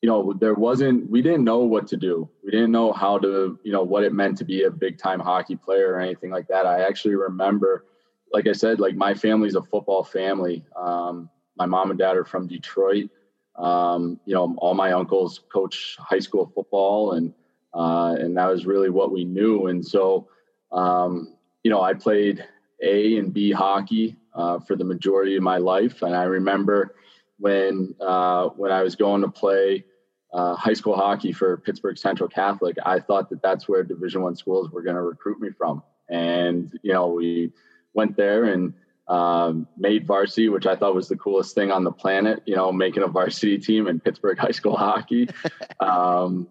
S3: you know, there wasn't we didn't know what to do. We didn't know how to, you know, what it meant to be a big time hockey player or anything like that. I actually remember, like I said, like my family's a football family. Um, my mom and dad are from Detroit. Um, you know, all my uncles coach high school football, and uh, and that was really what we knew. And so, um, you know, I played A and B hockey uh, for the majority of my life. And I remember when uh, when I was going to play uh, high school hockey for Pittsburgh Central Catholic, I thought that that's where Division One schools were going to recruit me from. And you know, we went there and um, made varsity, which I thought was the coolest thing on the planet. You know, making a varsity team in Pittsburgh *laughs* high school hockey. *laughs* Um,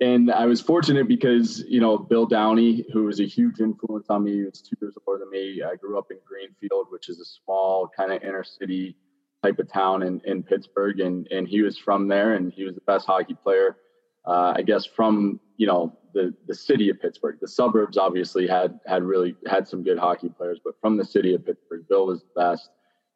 S3: and I was fortunate because you know Bill Downey, who was a huge influence on me, he was two years older than me. I grew up in Greenfield, which is a small kind of inner city type of town in, in Pittsburgh, and and he was from there, and he was the best hockey player, uh, I guess, from you know the the city of Pittsburgh. The suburbs obviously had had really had some good hockey players, but from the city of Pittsburgh, Bill was the best,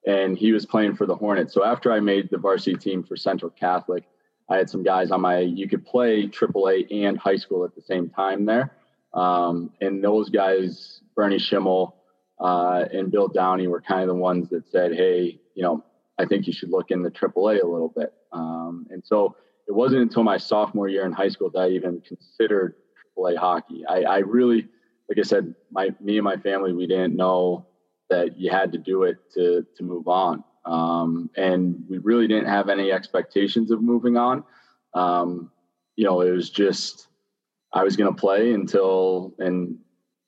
S3: and he was playing for the Hornets. So after I made the varsity team for Central Catholic. I had some guys on my, you could play AAA and high school at the same time there. Um, and those guys, Bernie Schimmel uh, and Bill Downey, were kind of the ones that said, hey, you know, I think you should look in the AAA a little bit. Um, and so it wasn't until my sophomore year in high school that I even considered AAA hockey. I, I really, like I said, my me and my family, we didn't know that you had to do it to to move on. Um, and we really didn't have any expectations of moving on. Um, you know, it was just I was going to play until, and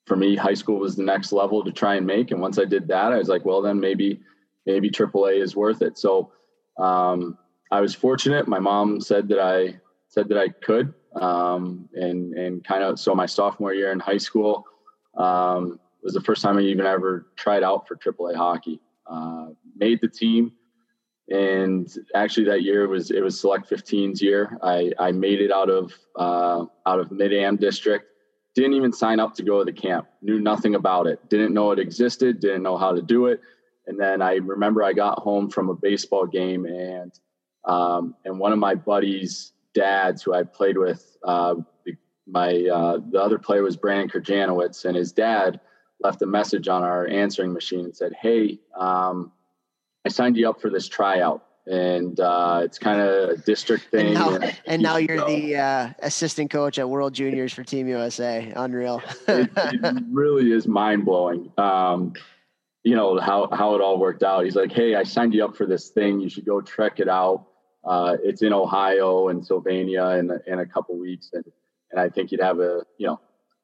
S3: for me, high school was the next level to try and make. And once I did that, I was like, well, then maybe maybe AAA is worth it. So um, I was fortunate. My mom said that I said that I could, um, and and kind of so my sophomore year in high school um, was the first time I even ever tried out for AAA hockey. Uh, made the team and actually that year was it was select 15's year i i made it out of uh, out of mid am district didn't even sign up to go to the camp knew nothing about it didn't know it existed didn't know how to do it and then i remember i got home from a baseball game and um, and one of my buddies dads who i played with uh, my uh, the other player was brandon kurjanowicz and his dad left a message on our answering machine and said hey um, I signed you up for this tryout, and uh, it's kind of a district thing.
S1: And now, and, and now you're the uh, assistant coach at World Juniors for Team USA. Unreal.
S3: it, it, *laughs* really is mind blowing. Um, you know how how it all worked out. He's like, "Hey, I signed you up for this thing. You should go check it out. Uh, it's in Ohio and Sylvania in in a couple weeks, and and I think you'd have a you know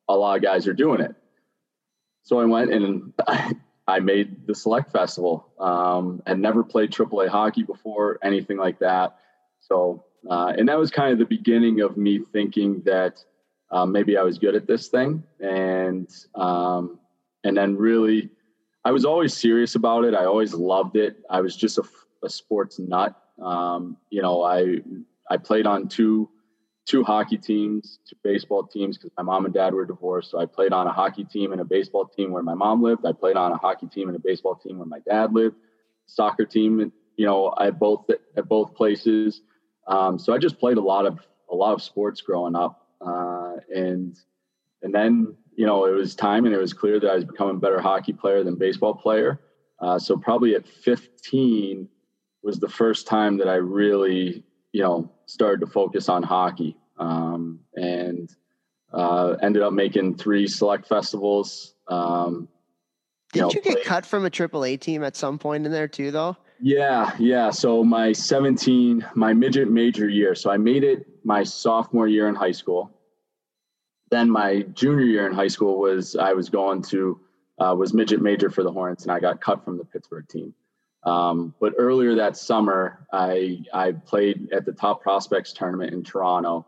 S3: a lot of guys are doing it." So I went and *laughs* I, made the Select Festival. Um, had never played AAA hockey before, anything like that. So, uh, and that was kind of the beginning of me thinking that uh, maybe I was good at this thing, and um, and then really, I was always serious about it. I always loved it. I was just a, a sports nut. Um, you know, I I played on two two hockey teams, two baseball teams because my mom and dad were divorced. So I played on a hockey team and a baseball team where my mom lived. I played on a hockey team and a baseball team where my dad lived. Soccer team, you know, I both at both places. Um, so I just played a lot of a lot of sports growing up, uh, and and then you know it was time and it was clear that I was becoming a better hockey player than baseball player. Uh, so probably at 15 was the first time that I really you know, started to focus on hockey um, and uh, ended up making three select festivals. Um,
S1: Didn't you, know, you get cut from a AAA team at some point in there too, though?
S3: Yeah, yeah. So my 17, my midget major year. So I made it my sophomore year in high school. Then my junior year in high school was I was going to uh, was midget major for the Hornets, and I got cut from the Pittsburgh team. Um, but earlier that summer, I I played at the Top Prospects tournament in Toronto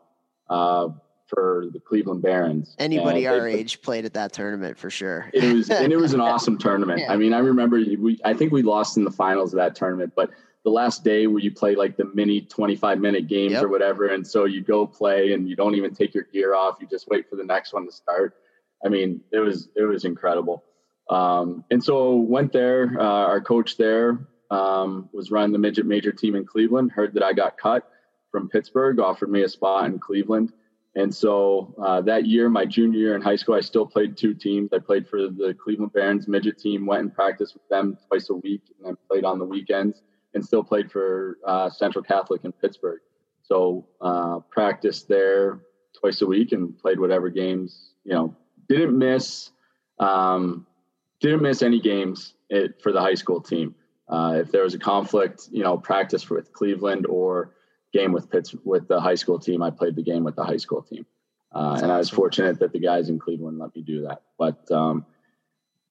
S3: uh, for the Cleveland Barons.
S1: Anybody our age played at that tournament for sure.
S3: it was and it was an *laughs* awesome tournament. Yeah. I mean, I remember we I think we lost in the finals of that tournament, but the last day where you play like the mini 25 minute games yep. or whatever, and so you go play and you don't even take your gear off, you just wait for the next one to start. I mean, it was it was incredible. Um, and so went there. Uh, our coach there um, was running the midget major team in Cleveland. Heard that I got cut from Pittsburgh, offered me a spot in Cleveland. And so uh, that year, my junior year in high school, I still played two teams. I played for the Cleveland Barons midget team, went and practiced with them twice a week, and then played on the weekends, and still played for uh, Central Catholic in Pittsburgh. So uh, practiced there twice a week and played whatever games. You know, didn't miss. Um, didn't miss any games it, for the high school team. Uh, if there was a conflict, you know, practice with Cleveland or game with Pitts with the high school team, I played the game with the high school team, uh, and I was fortunate that the guys in Cleveland let me do that. But um,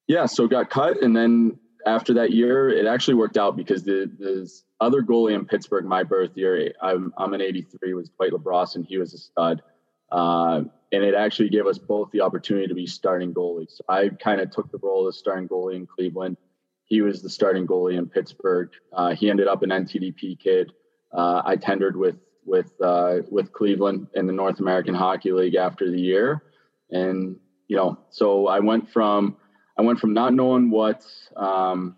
S3: yeah, so got cut, and then after that year, it actually worked out because the the other goalie in Pittsburgh, my birth year, I'm I'm an '83, was Dwight LaBrosse, and he was a stud. Uh, and it actually gave us both the opportunity to be starting goalies. So I kind of took the role of starting goalie in Cleveland. He was the starting goalie in Pittsburgh. Uh, he ended up an NTDP kid. Uh, I tendered with with uh, with Cleveland in the North American Hockey League after the year, and you know, so I went from I went from not knowing what um,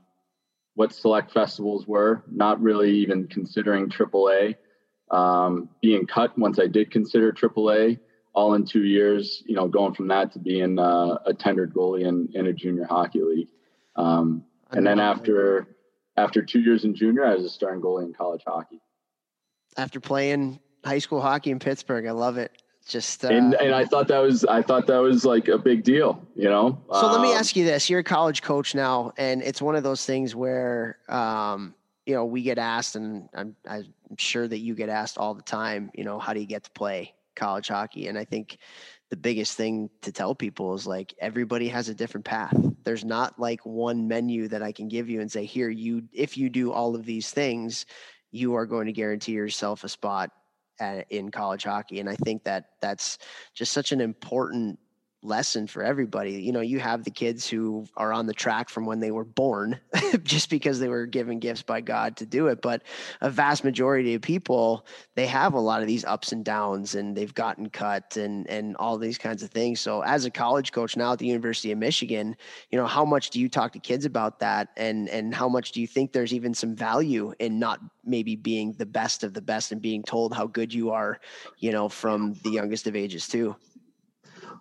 S3: what select festivals were, not really even considering AAA, um, being cut once I did consider AAA, all in two years. You know, going from that to being uh, a tendered goalie in, in a junior hockey league. Um, and then after after two years in junior, I was a starting goalie in college hockey.
S1: After playing high school hockey in Pittsburgh, I love it. Just uh,
S3: and and I thought that was I thought that was like a big deal, you know.
S1: So um, let me um, ask you this: You're a college coach now, and it's one of those things where um, you know we get asked, and I'm I'm sure that you get asked all the time. You know, how do you get to play college hockey? And I think the biggest thing to tell people is like everybody has a different path. There's not like one menu that I can give you and say, here, you, if you do all of these things, you are going to guarantee yourself a spot at, in college hockey. And I think that that's just such an important lesson for everybody. You know, you have the kids who are on the track from when they were born *laughs* just because they were given gifts by God to do it. But a vast majority of people, they have a lot of these ups and downs and they've gotten cut and and all these kinds of things. So as a college coach now at the University of Michigan, you know, how much do you talk to kids about that and and how much do you think there's even some value in not maybe being the best of the best and being told how good you are, you know, from the youngest of ages too?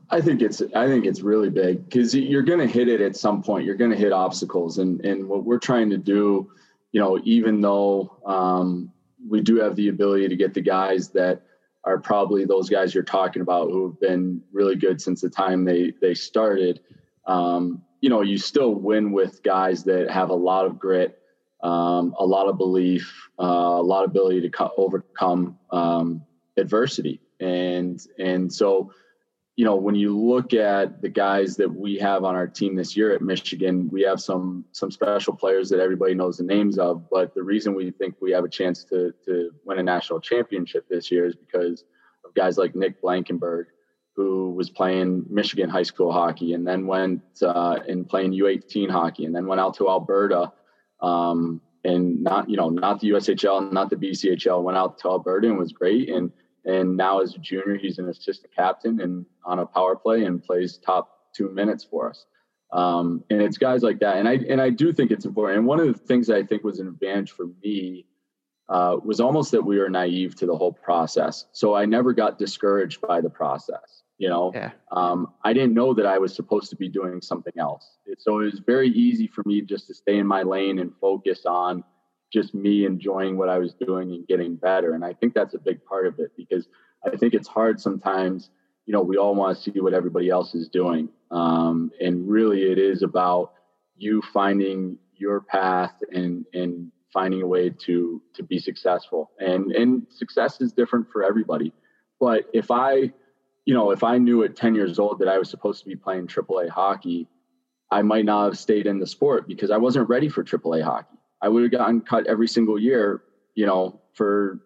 S3: I think it's I think it's really big because you're going to hit it at some point. You're going to hit obstacles, and and what we're trying to do, you know, even though um, we do have the ability to get the guys that are probably those guys you're talking about who have been really good since the time they they started. Um, you know, you still win with guys that have a lot of grit, um, a lot of belief, uh, a lot of ability to co- overcome um, adversity, and and so you know, when you look at the guys that we have on our team this year at Michigan, we have some some special players that everybody knows the names of. But the reason we think we have a chance to to win a national championship this year is because of guys like Nick Blankenburg, who was playing Michigan high school hockey and then went uh, and playing U18 hockey and then went out to Alberta. Um, and not you know not the USHL, not the BCHL, went out to Alberta and was great and and now as a junior, he's an assistant captain and on a power play and plays top two minutes for us. Um, and it's guys like that. And I and I do think it's important. And one of the things that I think was an advantage for me uh, was almost that we were naive to the whole process. So I never got discouraged by the process. You know, yeah. um, I didn't know that I was supposed to be doing something else. So it was very easy for me just to stay in my lane and focus on just me enjoying what I was doing and getting better. And I think that's a big part of it because I think it's hard sometimes. You know, we all want to see what everybody else is doing, um, and really, it is about you finding your path and and finding a way to to be successful. And and success is different for everybody. But if I, you know, if I knew at 10 years old that I was supposed to be playing AAA hockey, I might not have stayed in the sport because I wasn't ready for AAA hockey. I would have gotten cut every single year, you know, for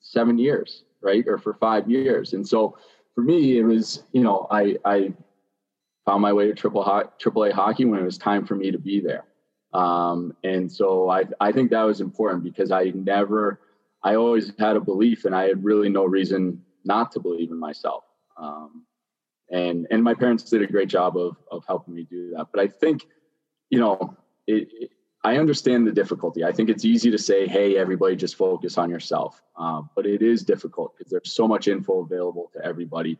S3: seven years, right? Or for five years. And so for me, it was, you know, I, I found my way to triple ho- AAA hockey when it was time for me to be there. Um, and so I, I think that was important because I never, I always had a belief and I had really no reason not to believe in myself. Um, and, and my parents did a great job of, of helping me do that. But I think, you know, it, I understand the difficulty. I think it's easy to say, hey, everybody just focus on yourself. Uh, but it is difficult because there's so much info available to everybody.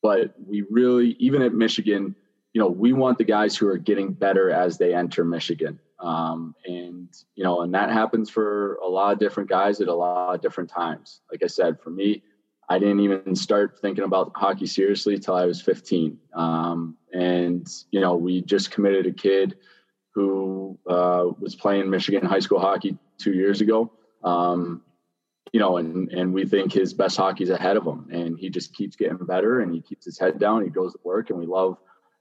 S3: But we really, even at Michigan, you know, we want the guys who are getting better as they enter Michigan. Um, and, you know, and that happens for a lot of different guys at a lot of different times. Like I said, for me, I didn't even start thinking about hockey seriously till I was 15. Um, and, you know, we just committed a kid who uh, was playing Michigan high school hockey two years ago. Um, you know, and and we think his best hockey's ahead of him, and he just keeps getting better, and he keeps his head down. He goes to work, and we love,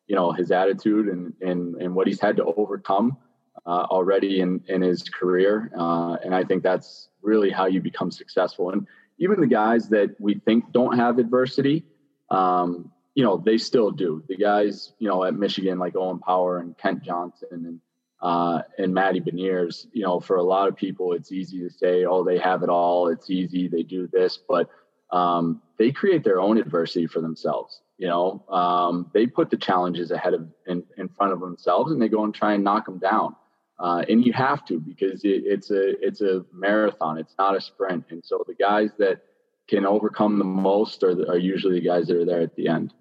S3: you know, his attitude and and and what he's had to overcome uh, already in in his career. Uh, and I think that's really how you become successful. And even the guys that we think don't have adversity, um, you know, they still do. The guys, you know, at Michigan, like Owen Power and Kent Johnson and uh, and Matty Beniers, you know, for a lot of people, it's easy to say, oh, they have it all. It's easy. They do this, but um, they create their own adversity for themselves. You know, um, they put the challenges ahead of in, in front of themselves, and they go and try and knock them down. Uh, and you have to because it, it's a it's a marathon. It's not a sprint. And so the guys that can overcome the most are, are usually the guys that are there at the end.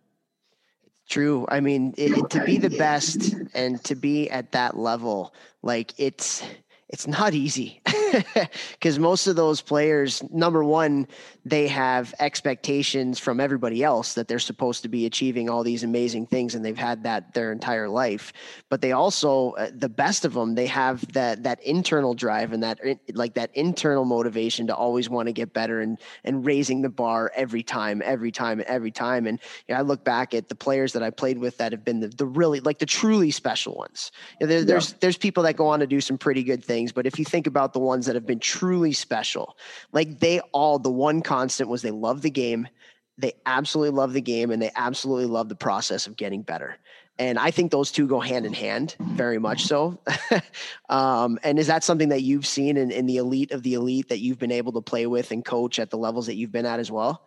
S1: True. I mean, it, to be the best and to be at that level, like it's it's not easy *laughs* because most of those players, number one, they have expectations from everybody else that they're supposed to be achieving all these amazing things, and they've had that their entire life. But they also, uh, the best of them, they have that that internal drive and that like that internal motivation to always want to get better and and raising the bar every time, every time, every time. And you know, I look back at the players that I played with that have been the, the really like the truly special ones. You know, there, yeah. There's there's people that go on to do some pretty good things things, but if you think about the ones that have been truly special, like they all, the one constant was they love the game, they absolutely love the game and they absolutely love the process of getting better. And I think those two go hand in hand, very much so. *laughs* um, and is that something that you've seen in, in the elite of the elite that you've been able to play with and coach at the levels that you've been at as well?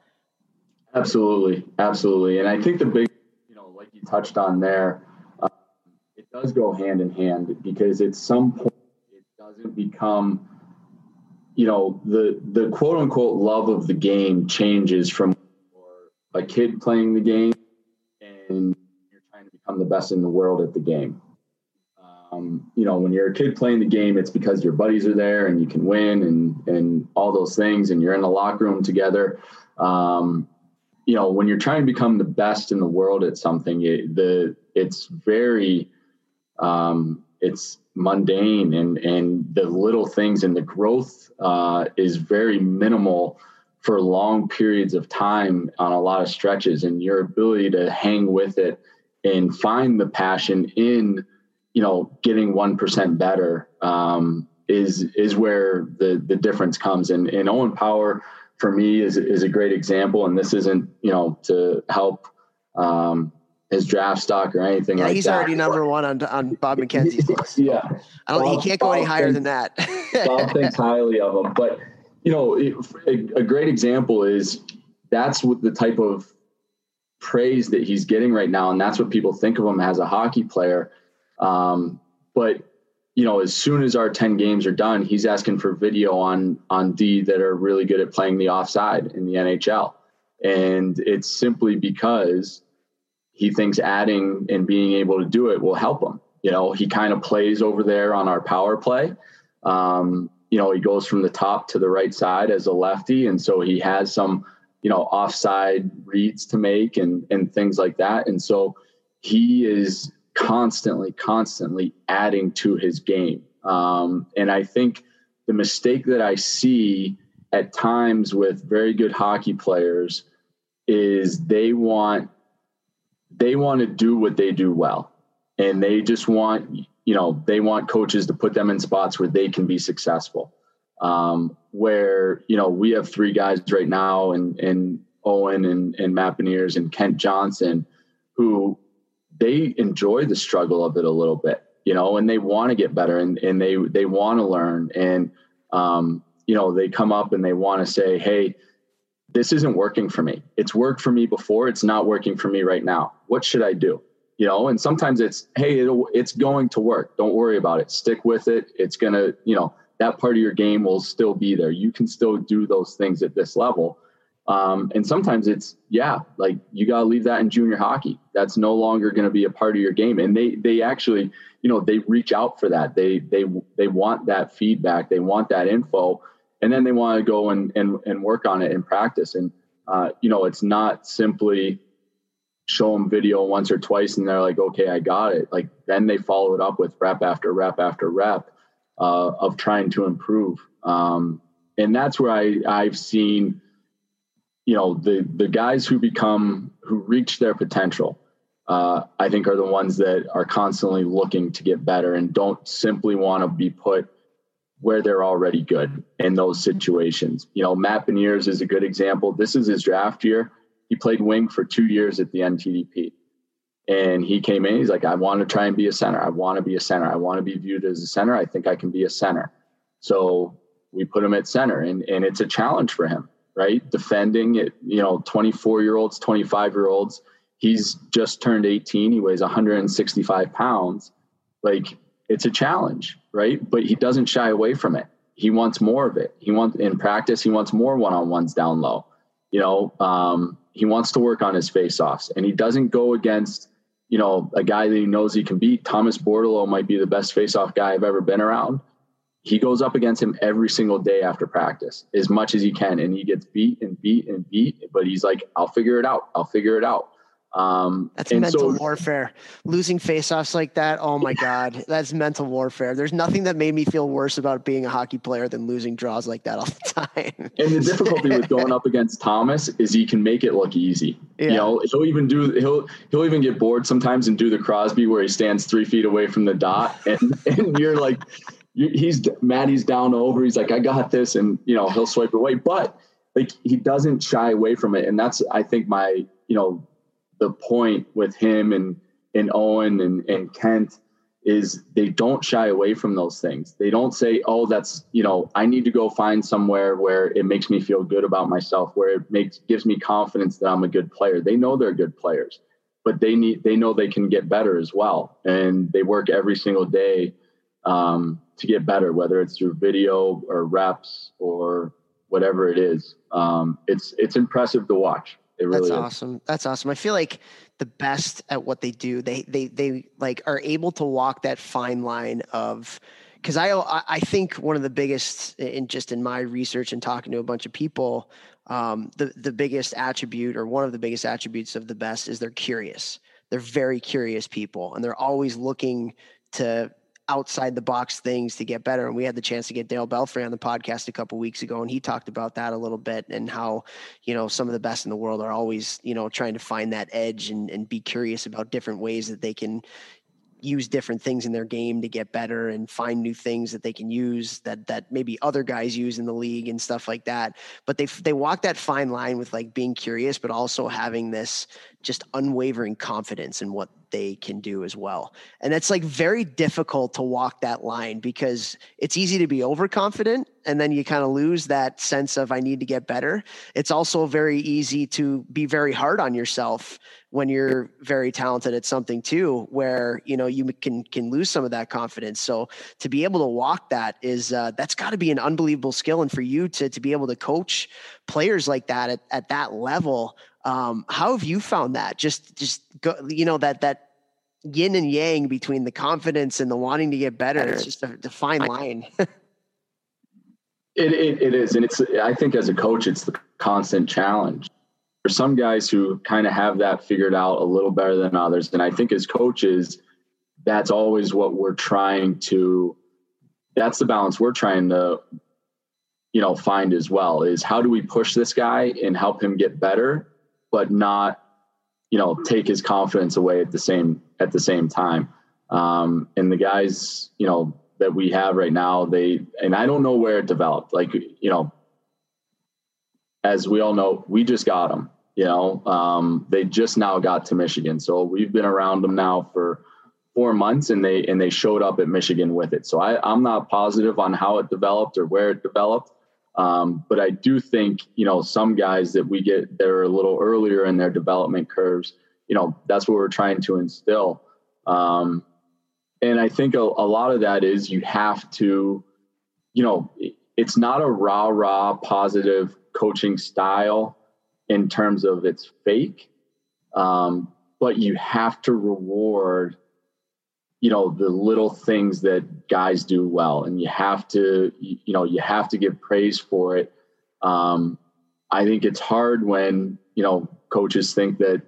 S3: Absolutely, absolutely. And I think the big, you know, like you touched on there, uh, it does go hand in hand because at some point doesn't become, you know, the the quote unquote love of the game changes from a kid playing the game and you're trying to become the best in the world at the game. Um, you know, when you're a kid playing the game, it's because your buddies are there and you can win and and all those things, and you're in the locker room together. Um, you know, when you're trying to become the best in the world at something, it, the it's very um, it's mundane and and the little things and the growth uh, is very minimal for long periods of time on a lot of stretches. And your ability to hang with it and find the passion in you know getting 1% better um, is is where the the difference comes. And, and owen power for me is, is a great example. And this isn't you know to help um, his draft stock or anything
S1: yeah,
S3: like
S1: he's
S3: that.
S1: already number one on on Bob McKenzie's list. *laughs*
S3: yeah,
S1: I don't.
S3: Bob-
S1: he can't go any higher
S3: thinks-
S1: than that. *laughs*
S3: Bob thinks highly of him. But you know, a, a great example is that's what the type of praise that he's getting right now, and that's what people think of him as a hockey player. Um, but you know, as soon as our ten games are done, he's asking for video on on D that are really good at playing the offside in the NHL, and it's simply because he thinks adding and being able to do it will help him. You know, he kind of plays over there on our power play. Um, you know, he goes from the top to the right side as a lefty, and so he has some, you know, offside reads to make and and things like that. And so he is constantly, constantly adding to his game. Um, and I think the mistake that I see at times with very good hockey players is they want they want to do what they do well. And they just want you know they want coaches to put them in spots where they can be successful. Um, where you know we have three guys right now and and owen and and matt and kent johnson who they enjoy the struggle of it a little bit you know and they want to get better and, and they they want to learn. And um, you know they come up and they want to say hey this isn't working for me. It's worked for me before. It's not working for me right now. What should I do? You know, and sometimes it's, hey, it's going to work. Don't worry about it. Stick with it. It's going to, you know, that part of your game will still be there. You can still do those things at this level. Um, and sometimes it's, yeah, like you got to leave that in junior hockey. That's no longer going to be a part of your game. And they, they actually, you know, they reach out for that. They, they, they want that feedback. They want that info and then they want to go and, and, and work on it in practice. And, uh, you know, it's not simply show them video once or twice and they're like, okay, I got it. Like then they follow it up with rep after rep after rep uh, of trying to improve. Um, and that's where I, I've seen, you know, the, the guys who become, who reach their potential, uh, I think are the ones that are constantly looking to get better and don't simply want to be put where they're already good in those situations. You know, Matt Beniers is a good example. This is his draft year. He played wing for two years at the NTDP. And he came in, he's like, I want to try and be a center. I want to be a center. I want to be viewed as a center. I think I can be a center. So we put him at center and, and it's a challenge for him, right? Defending it, you know, 24 year olds, 25 year olds. He's just turned 18. He weighs 165 pounds. Like it's a challenge, right? But he doesn't shy away from it. He wants more of it. He wants in practice. He wants more one-on-ones down low. You know, um, he wants to work on his face-offs, and he doesn't go against, you know, a guy that he knows he can beat. Thomas Bordeleau might be the best face-off guy I've ever been around. He goes up against him every single day after practice, as much as he can, and he gets beat and beat and beat. But he's like, "I'll figure it out. I'll figure it out." Um,
S1: That's
S3: and
S1: mental
S3: so-
S1: warfare. Losing faceoffs like that. Oh my God. That's mental warfare. There's nothing that made me feel worse about being a hockey player than losing draws like that all the *laughs* time.
S3: And the difficulty with going up against Thomas is he can make it look easy.
S1: Yeah.
S3: You know, he'll even do he'll he'll even get bored sometimes and do the Crosby where he stands three feet away from the dot, and *laughs* and you're like, he's Maddie's down over. He's like, I got this, and you know he'll swipe away. But like he doesn't shy away from it. And that's, I think my, you know, the point with him and, and Owen and, and Kent is they don't shy away from those things. They don't say, "Oh, that's you know, I need to go find somewhere where it makes me feel good about myself, where it makes gives me confidence that I'm a good player." They know they're good players, but they need they know they can get better as well, and they work every single day um, to get better, whether it's through video or reps or whatever it is. Um, it's it's impressive to watch. It really
S1: That's
S3: is.
S1: awesome. That's awesome. I feel like the best at what they do, they they they like are able to walk that fine line of because I I think one of the biggest in just in my research and talking to a bunch of people, um, the the biggest attribute or one of the biggest attributes of the best is they're curious. They're very curious people, and they're always looking to outside the box things to get better. And we had the chance to get Darryl Belfry on the podcast a couple weeks ago, and he talked about that a little bit and how, you know, some of the best in the world are always, you know, trying to find that edge and, and be curious about different ways that they can use different things in their game to get better and find new things that they can use that that maybe other guys use in the league and stuff like that but they they walk that fine line with like being curious but also having this just unwavering confidence in what they can do as well. And it's like very difficult to walk that line because it's easy to be overconfident and then you kind of lose that sense of i need to get better. It's also very easy to be very hard on yourself when you're very talented at something too where you know you can can lose some of that confidence. So to be able to walk that is uh, that's got to be an unbelievable skill. And for you to to be able to coach players like that at, at that level um, how have you found that? Just just go, you know that that yin and yang between the confidence and the wanting to get better it's just a, a fine line *laughs*
S3: It, it, it is. And it's, I think as a coach, it's the constant challenge. There's some guys who kind of have that figured out a little better than others. And I think as coaches, that's always what we're trying to, that's the balance we're trying to, you know, find as well is how do we push this guy and help him get better, but not, you know, take his confidence away at the same, at the same time. Um, and the guys, you know, that we have right now, they and I don't know where it developed. Like you know, as we all know, we just got them. You know, um, they just now got to Michigan, so we've been around them now for four months, and they and they showed up at Michigan with it. So I, I'm not positive on how it developed or where it developed, um, but I do think you know some guys that we get they're a little earlier in their development curves. You know, that's what we're trying to instill. Um, and I think a, a lot of that is you have to, you know, it's not a rah rah positive coaching style in terms of it's fake, um, but you have to reward, you know, the little things that guys do well, and you have to, you know, you have to give praise for it. Um, I think it's hard when you know coaches think that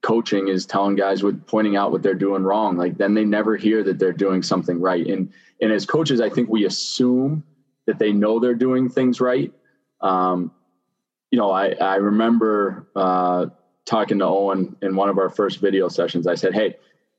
S3: coaching is telling guys with pointing out what they're doing wrong. Like then they never hear that they're doing something right. And and as coaches i think we assume that they know they're doing things right. Um, you know i i remember uh, talking to owen in one of our first video sessions. I said hey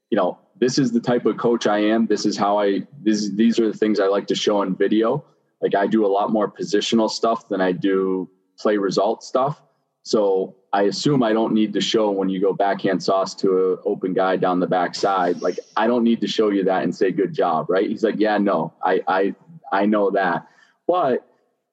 S3: you know this is the type of coach i am this is how i this, these are the things i like to show in video like i do a lot more positional stuff than i do play result stuff so I assume I don't need to show when you go backhand sauce to an open guy down the backside. Like I don't need to show you that and say good job, right? He's like, yeah, no, I I I know that, but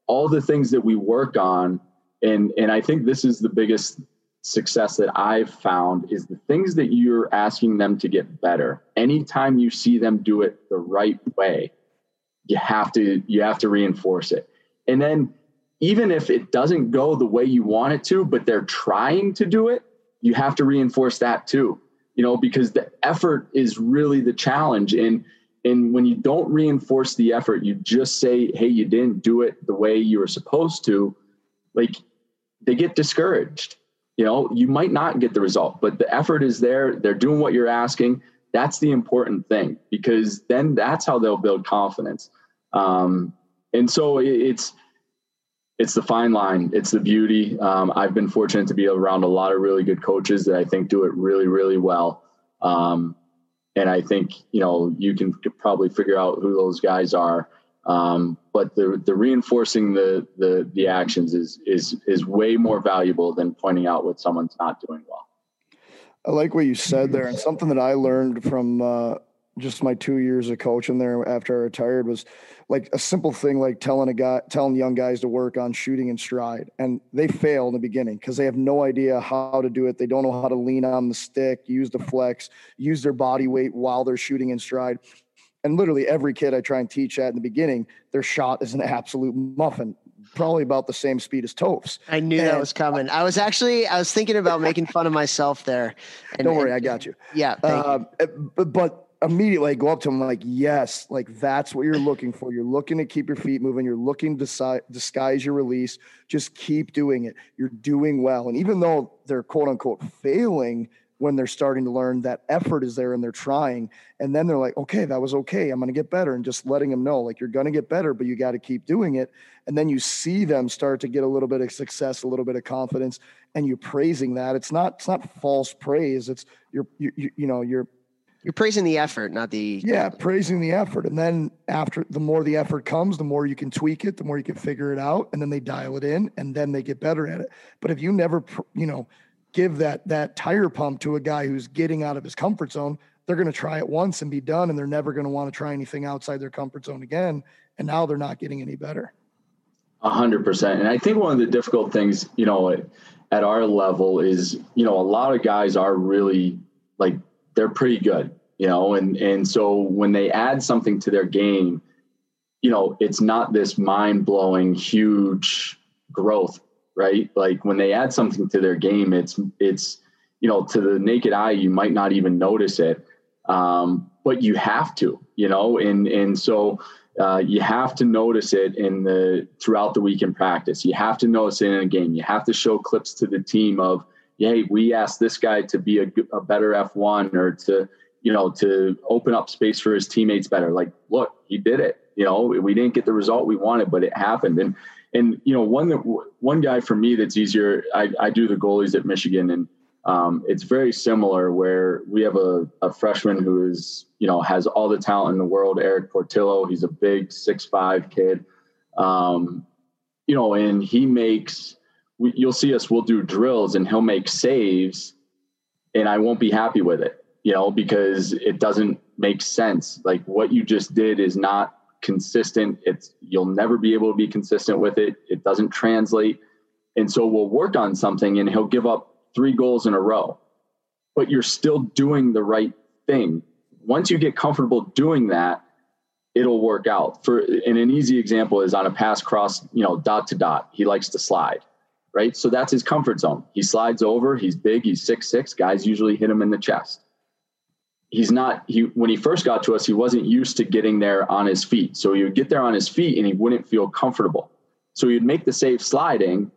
S3: all the things that we work on, and and I think this is the biggest success that I've found is the things that you're asking them to get better. Anytime you see them do it the right way, you have to you have to reinforce it, and then even if it doesn't go the way you want it to, but they're trying to do it, you have to reinforce that too. You know, because the effort is really the challenge. And and when you don't reinforce the effort, you just say, "Hey, you didn't do it the way you were supposed to." Like they get discouraged. You know, you might not get the result, but the effort is there. They're doing what you're asking. That's the important thing because then that's how they'll build confidence. Um, and so it's it's the fine line. It's the beauty. Um, I've been fortunate to be around a lot of really good coaches that I think do it really, really well. Um, and I think you know you can probably figure out who those guys are. Um, but the the reinforcing the the the actions is is is way more valuable than pointing out what someone's not doing well.
S2: I like what you said there, and something that I learned from uh, just my two years of coaching there after I retired was like a simple thing like telling a guy telling young guys to work on shooting in stride and they fail in the beginning because they have no idea how to do it they don't know how to lean on the stick use the flex use their body weight while they're shooting in stride and literally every kid i try and teach that in the beginning their shot is an absolute muffin probably about the same speed as Toph's.
S1: I knew and, that was coming. I was actually I was thinking about making fun of myself there.
S2: And, don't worry, and, I got you.
S1: Yeah, uh,
S2: you. But, but immediately I go up to him like, yes, like that's what you're looking for. You're looking to keep your feet moving. You're looking to si- disguise your release. Just keep doing it. You're doing well. And even though they're quote unquote failing when they're starting to learn that effort is there and they're trying, and then they're like, okay, that was okay. I'm going to get better. And just letting them know, like, you're going to get better, but you got to keep doing it. And then you see them start to get a little bit of success, a little bit of confidence, and you're praising that. It's not, it's not false praise. It's you're, you, you, you know, you're,
S1: you're praising the effort, not the
S2: yeah, praising the effort. And then after the more the effort comes, the more you can tweak it, the more you can figure it out, and then they dial it in, and then they get better at it. But if you never, you know, give that that tire pump to a guy who's getting out of his comfort zone, they're going to try it once and be done, and they're never going to want to try anything outside their comfort zone again. And now they're not getting any better.
S3: A hundred percent. And I think one of the difficult things, you know, at, our level is, you know, a lot of guys are really like they're pretty good, you know, and and so when they add something to their game, you know, it's not this mind-blowing huge growth, right? Like when they add something to their game, it's it's you know, to the naked eye you might not even notice it. Um, but you have to, you know, and and so uh, you have to notice it in the throughout the week in practice. You have to notice it in a game. You have to show clips to the team of hey, we asked this guy to be a, a better F1 or to, you know, to open up space for his teammates better. Like, look, he did it. You know, we didn't get the result we wanted, but it happened. And, and, you know, one, that one guy for me that's easier, I, I do the goalies at Michigan and, um, it's very similar where we have a, a freshman who is, you know, has all the talent in the world, Erik Portillo. He's a big six five kid. Um, you know, and he makes, we, you'll see us, we'll do drills and he'll make saves and I won't be happy with it, you know, because it doesn't make sense. Like what you just did is not consistent. It's, you'll never be able to be consistent with it. It doesn't translate. And so we'll work on something and he'll give up three goals in a row, but you're still doing the right thing. Once you get comfortable doing that, it'll work out. For and an easy example is on a pass cross, you know, dot to dot. He likes to slide right? So that's his comfort zone. He slides over. He's big. He's six six. Guys usually hit him in the chest. He's not. He when he first got to us, he wasn't used to getting there on his feet. So he would get there on his feet, and he wouldn't feel comfortable. So he'd make the save sliding,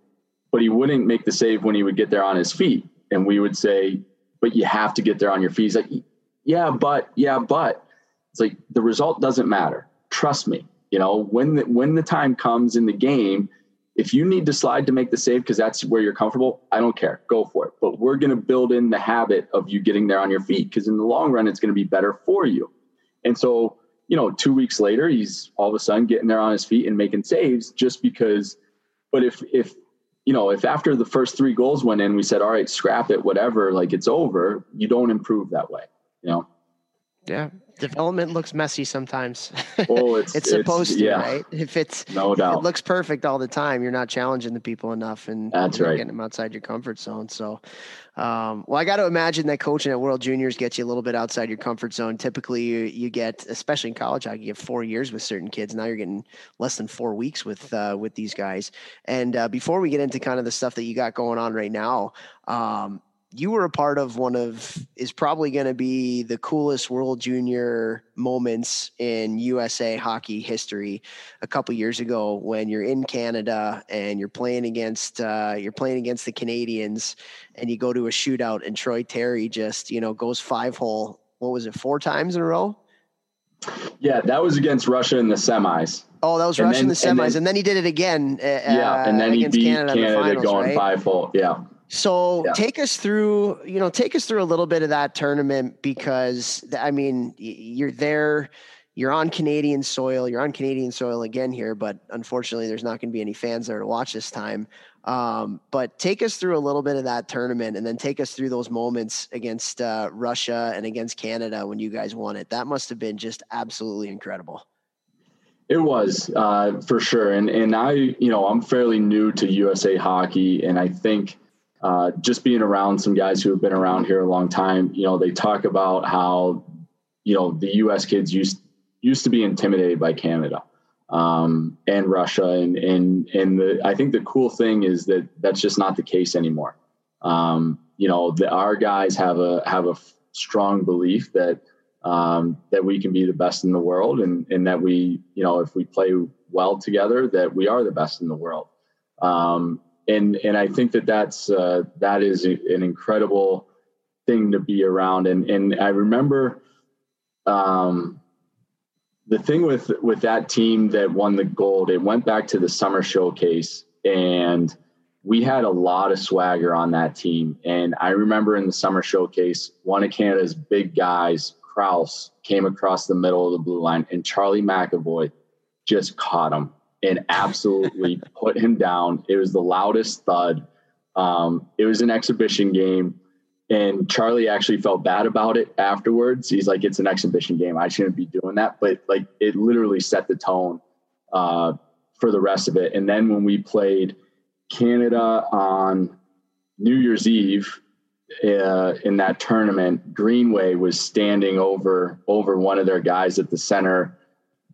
S3: but he wouldn't make the save when he would get there on his feet. And we would say, "But you have to get there on your feet." He's like, "Yeah, but yeah, but." It's like the result doesn't matter. Trust me. You know when the when the time comes in the game if you need to slide to make the save because that's where you're comfortable, I don't care. Go for it. But we're going to build in the habit of you getting there on your feet because in the long run, it's going to be better for you. And so, you know, two weeks later, he's all of a sudden getting there on his feet and making saves just because. But if, if, you know, if after the first three goals went in, we said, all right, scrap it, whatever, like it's over, you don't improve that way, you know?
S1: Yeah, development looks messy sometimes.
S3: Oh, *laughs* it's,
S1: it's supposed it's, to, yeah. right? If it's
S3: no doubt,
S1: it looks perfect all the time. You're not challenging the people enough, and
S3: that's right,
S1: getting them outside your comfort zone. So, um, well, I got to imagine that coaching at World Juniors gets you a little bit outside your comfort zone. Typically, you, you get, especially in college hockey, you get four years with certain kids. Now you're getting less than four weeks with uh, with these guys. And uh, before we get into kind of the stuff that you got going on right now, um, you were a part of one of is probably going to be the coolest World Junior moments in USA hockey history. A couple years ago, when you're in Canada and you're playing against uh, you're playing against the Canadians, and you go to a shootout, and Troy Terry just you know goes five hole. What was it, four times in a row?
S3: Yeah, that was against Russia in the semis.
S1: Oh, that was and Russia then, in the semis, and then, and then, he did it again. Uh,
S3: yeah, and then he beat Canada, Canada finals, going right? five hole. Yeah.
S1: So yeah. take us through, you know, take us through a little bit of that tournament because I mean, you're there, you're on Canadian soil. You're on Canadian soil again here, but unfortunately, there's not going to be any fans there to watch this time. Um, but take us through a little bit of that tournament, and then take us through those moments against uh, Russia and against Canada when you guys won it. That must have been just absolutely incredible.
S3: It was uh, for sure, and and I, you know, I'm fairly new to USA hockey, and I think uh, just being around some guys who have been around here a long time, you know, they talk about how, you know, the U.S. kids used used to be intimidated by Canada um, and Russia, and and and the I think the cool thing is that that's just not the case anymore. Um, you know, the, our guys have a have a strong belief that um, that we can be the best in the world, and and that we, you know, if we play well together, that we are the best in the world. Um, and and I think that that's uh, that is an incredible thing to be around. And and I remember um, the thing with with that team that won the gold, it went back to the summer showcase, and we had a lot of swagger on that team. And I remember in the summer showcase, one of Canada's big guys, Crouse, came across the middle of the blue line, and Charlie McAvoy just caught him and absolutely *laughs* put him down. It was the loudest thud. Um, it was an exhibition game. And Charlie actually felt bad about it afterwards. He's like, it's an exhibition game. I shouldn't be doing that. But like, it literally set the tone uh, for the rest of it. And then when we played Canada on New Year's Eve uh, in that tournament, Greenway was standing over over one of their guys at the center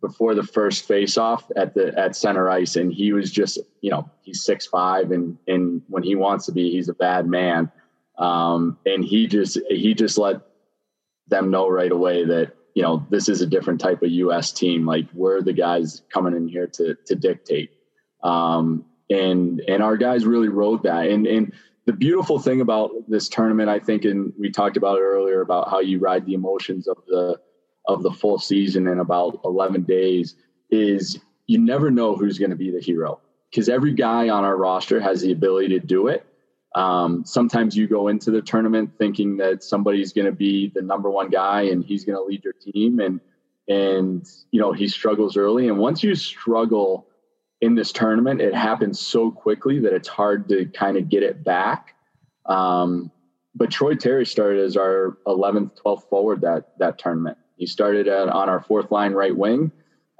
S3: before the first face off at the at center ice and he was just you know he's six five and and when he wants to be he's a bad man. Um, and he just he just let them know right away that you know this is a different type of us team. Like we're the guys coming in here to to dictate. Um, and and our guys really rode that. And and the beautiful thing about this tournament i think and we talked about it earlier about how you ride the emotions of the of the full season in about 11 days is you never know who's going to be the hero. Because every guy on our roster has the ability to do it. Um, sometimes you go into the tournament thinking that somebody's going to be the number one guy and he's going to lead your team and and you know he struggles early. And once you struggle in this tournament it happens so quickly that it's hard to kind of get it back. Um, but troy terry started as our 11th 12th forward that that tournament he started at, on our fourth line right wing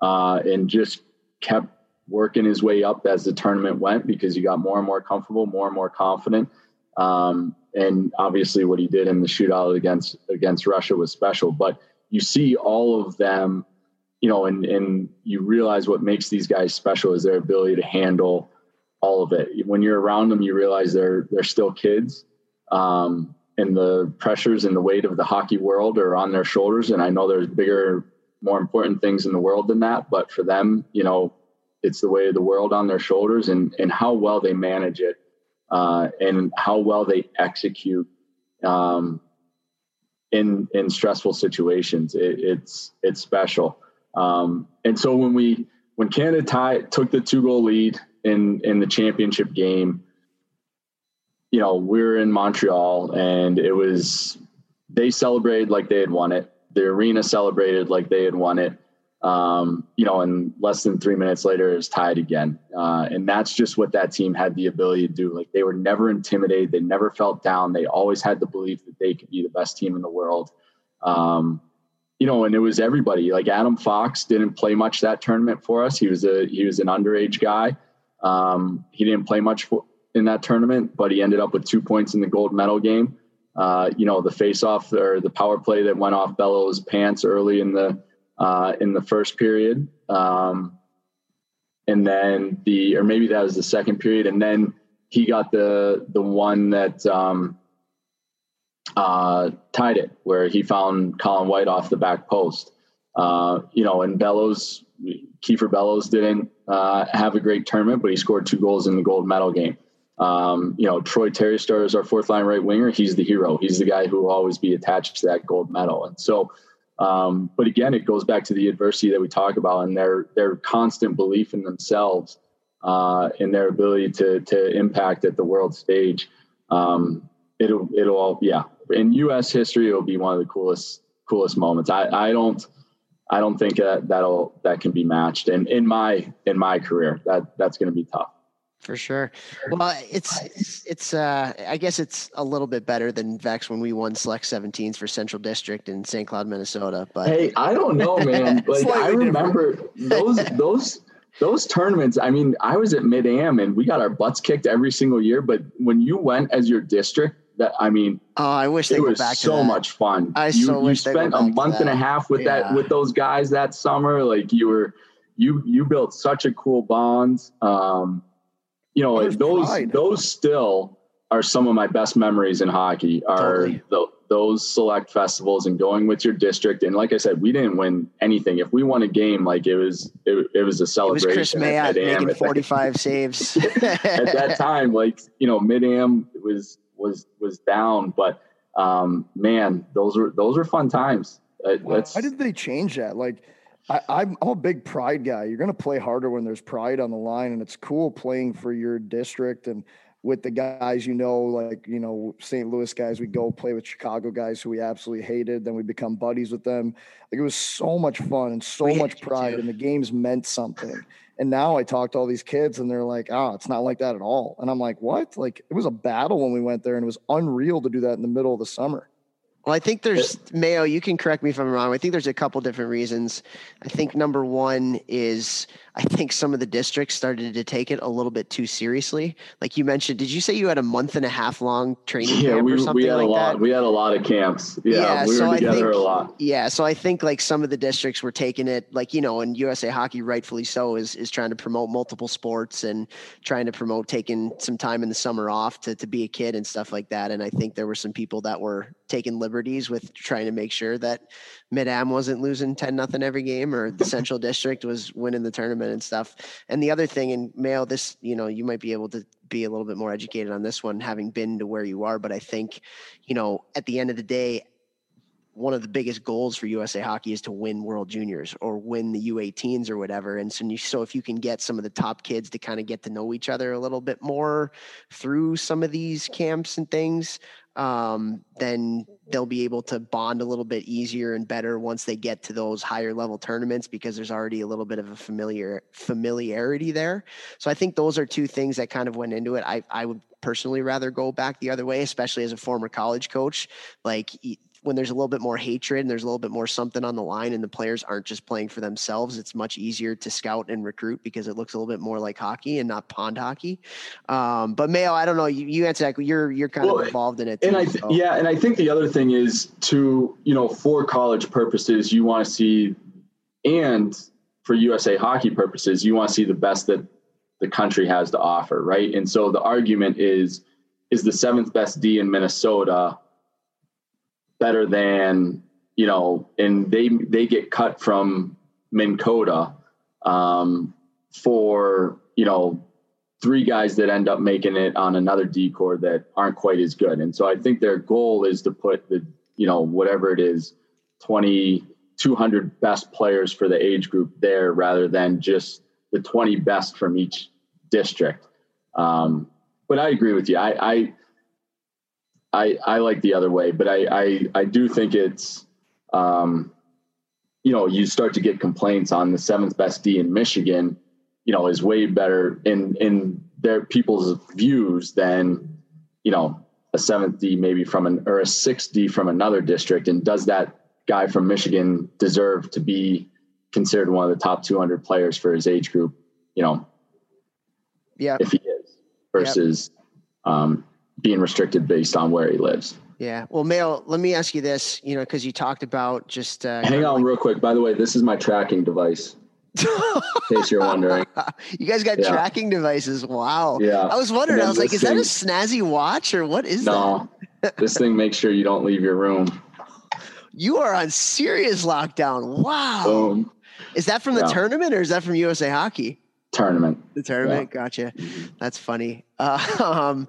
S3: uh, and just kept working his way up as the tournament went because he got more and more comfortable, more and more confident. Um, and obviously, what he did in the shootout against against Russia was special. But you see all of them, you know, and and you realize what makes these guys special is their ability to handle all of it. When you're around them, you realize they're they're still kids. Um, and the pressures and the weight of the hockey world are on their shoulders. And I know there's bigger, more important things in the world than that. But for them, you know, it's the weight of the world on their shoulders and, and how well they manage it uh, and how well they execute um, in in stressful situations. It, it's it's special. Um, and so when we when Canada tie, took the two goal lead in in the championship game, you know, we were in Montreal and it was, they celebrated like they had won it. The arena celebrated like they had won it. Um, you know, and less than three minutes later, it was tied again. Uh, and that's just what that team had the ability to do. Like they were never intimidated. They never felt down. They always had the belief that they could be the best team in the world. Um, you know, and it was everybody. Like Adam Fox didn't play much that tournament for us. He was a he was an underage guy. Um, he didn't play much for, in that tournament, but he ended up with two points in the gold medal game. Uh, you know, the face-off or the power play that went off Bellows' pants early in the uh, in the first period, um, and then the or maybe that was the second period, and then he got the the one that um, uh, tied it, where he found Colin White off the back post. Uh, you know, and Bellows, Kiefer Bellows didn't uh, have a great tournament, but he scored two goals in the gold medal game. Um, you know, Troy Terry Star is our fourth line right winger. He's the hero. He's the guy who will always be attached to that gold medal. And so, um, but again, it goes back to the adversity that we talk about and their their constant belief in themselves uh, and their ability to to impact at the world stage. Um, it'll it'll all yeah. In U.S. history, it'll be one of the coolest coolest moments. I I don't I don't think that that'll that can be matched. And in my in my career, that that's going to be tough.
S1: For sure. Well, it's it's, it's uh I guess it's a little bit better than Vex when we won select 17s for Central District in St. Cloud, Minnesota. But
S3: hey, I don't know, *laughs* man. Like I remember *laughs* those those those tournaments. I mean, I was at mid am and we got our butts kicked every single year. But when you went as your district, that I mean,
S1: oh, I wish they were back.
S3: so much fun.
S1: I
S3: you,
S1: so
S3: you
S1: wish
S3: spent a month and a half with
S1: yeah.
S3: that with those guys that summer. Like you were, you you built such a cool bond. Um, you know, those pride. those still are some of my best memories in hockey. Are totally. the, those select festivals and going with your district. And like I said, we didn't win anything. If we won a game, like it was it, it was a celebration. It was
S1: Kris Mayotte making *laughs* forty five saves *laughs*
S3: at that time. Like you know, mid am was was was down, but um, man, those were those were fun times. Uh,
S4: Why did they change that? Like I, I'm, I'm a big pride guy. You're going to play harder when there's pride on the line, and it's cool playing for your district and with the guys you know, like you know St. Louis guys. We go play with Chicago guys who we absolutely hated. Then we become buddies with them. Like it was so much fun and so we much pride, and the games meant something. And now I talk to all these kids, and they're like, "Oh, it's not like that at all." And I'm like, "What?" Like it was a battle when we went there, and it was unreal to do that in the middle of the summer.
S1: Well, I think there's Mayo. You can correct me if I'm wrong. I think there's a couple different reasons. I think number one is I think some of the districts started to take it a little bit too seriously. Like you mentioned, did you say you had a month and a half long training
S3: yeah,
S1: camp
S3: we,
S1: or something
S3: we had
S1: like
S3: a lot.
S1: that?
S3: We had a lot of camps. Yeah,
S1: yeah
S3: we
S1: so
S3: were together
S1: I think,
S3: a lot.
S1: Yeah, so I think like some of the districts were taking it like you know, and USA Hockey, rightfully so, is is trying to promote multiple sports and trying to promote taking some time in the summer off to to be a kid and stuff like that. And I think there were some people that were taking liberties with trying to make sure that Mid Am wasn't losing ten nothing every game, or the Central District was winning the tournament and stuff. And the other thing, and Mayo, this you know, you might be able to be a little bit more educated on this one, having been to where you are. But I think, you know, at the end of the day, one of the biggest goals for USA Hockey is to win World Juniors or win the U18s or whatever. And so, so if you can get some of the top kids to kind of get to know each other a little bit more through some of these camps and things, um, then they'll be able to bond a little bit easier and better once they get to those higher level tournaments because there's already a little bit of a familiar familiarity there. So I think those are two things that kind of went into it. I I would personally rather go back the other way, especially as a former college coach. Like when there's a little bit more hatred and there's a little bit more something on the line and the players aren't just playing for themselves, it's much easier to scout and recruit because it looks a little bit more like hockey and not pond hockey. Um, but Mayo, I don't know. You, you answer that. You're you're kind well, of involved in it. Too,
S3: and I th- so. yeah, and I think the other thing is to you know for college purposes, you want to see, and for USA hockey purposes, you want to see the best that the country has to offer, right? And so the argument is is the seventh best D in Minnesota better than you know, and they they get cut from Minnkota um, for you know three guys that end up making it on another decor that aren't quite as good. And so I think their goal is to put the you know whatever it is 20 200 best players for the age group there rather than just the 20 best from each district. Um, but I agree with you. I, I I, I like the other way, but I, I, I do think it's, um, you know, you start to get complaints on the seventh best D in Michigan, you know, is way better in, in their people's views than, you know, a seventh D maybe from an, or a sixth D from another district. And does that guy from Michigan deserve to be considered one of the top 200 players for his age group? You know,
S1: yeah,
S3: if he is versus, yep. um, being restricted based on where he lives.
S1: Yeah. Well, Mayo, let me ask you this, you know, because you talked about just
S3: uh, hang on like- real quick. By the way, this is my tracking device. *laughs* in case you're wondering.
S1: You guys got yeah. tracking devices. Wow.
S3: Yeah.
S1: I was wondering, I was like, is thing, that a snazzy watch or what is
S3: no, that? *laughs* this thing makes sure you don't leave your room.
S1: You are on serious lockdown. Wow.
S3: Boom.
S1: Is that from the yeah. tournament or is that from USA Hockey?
S3: Tournament.
S1: The tournament. Yeah. Gotcha. That's funny. Uh, *laughs* um,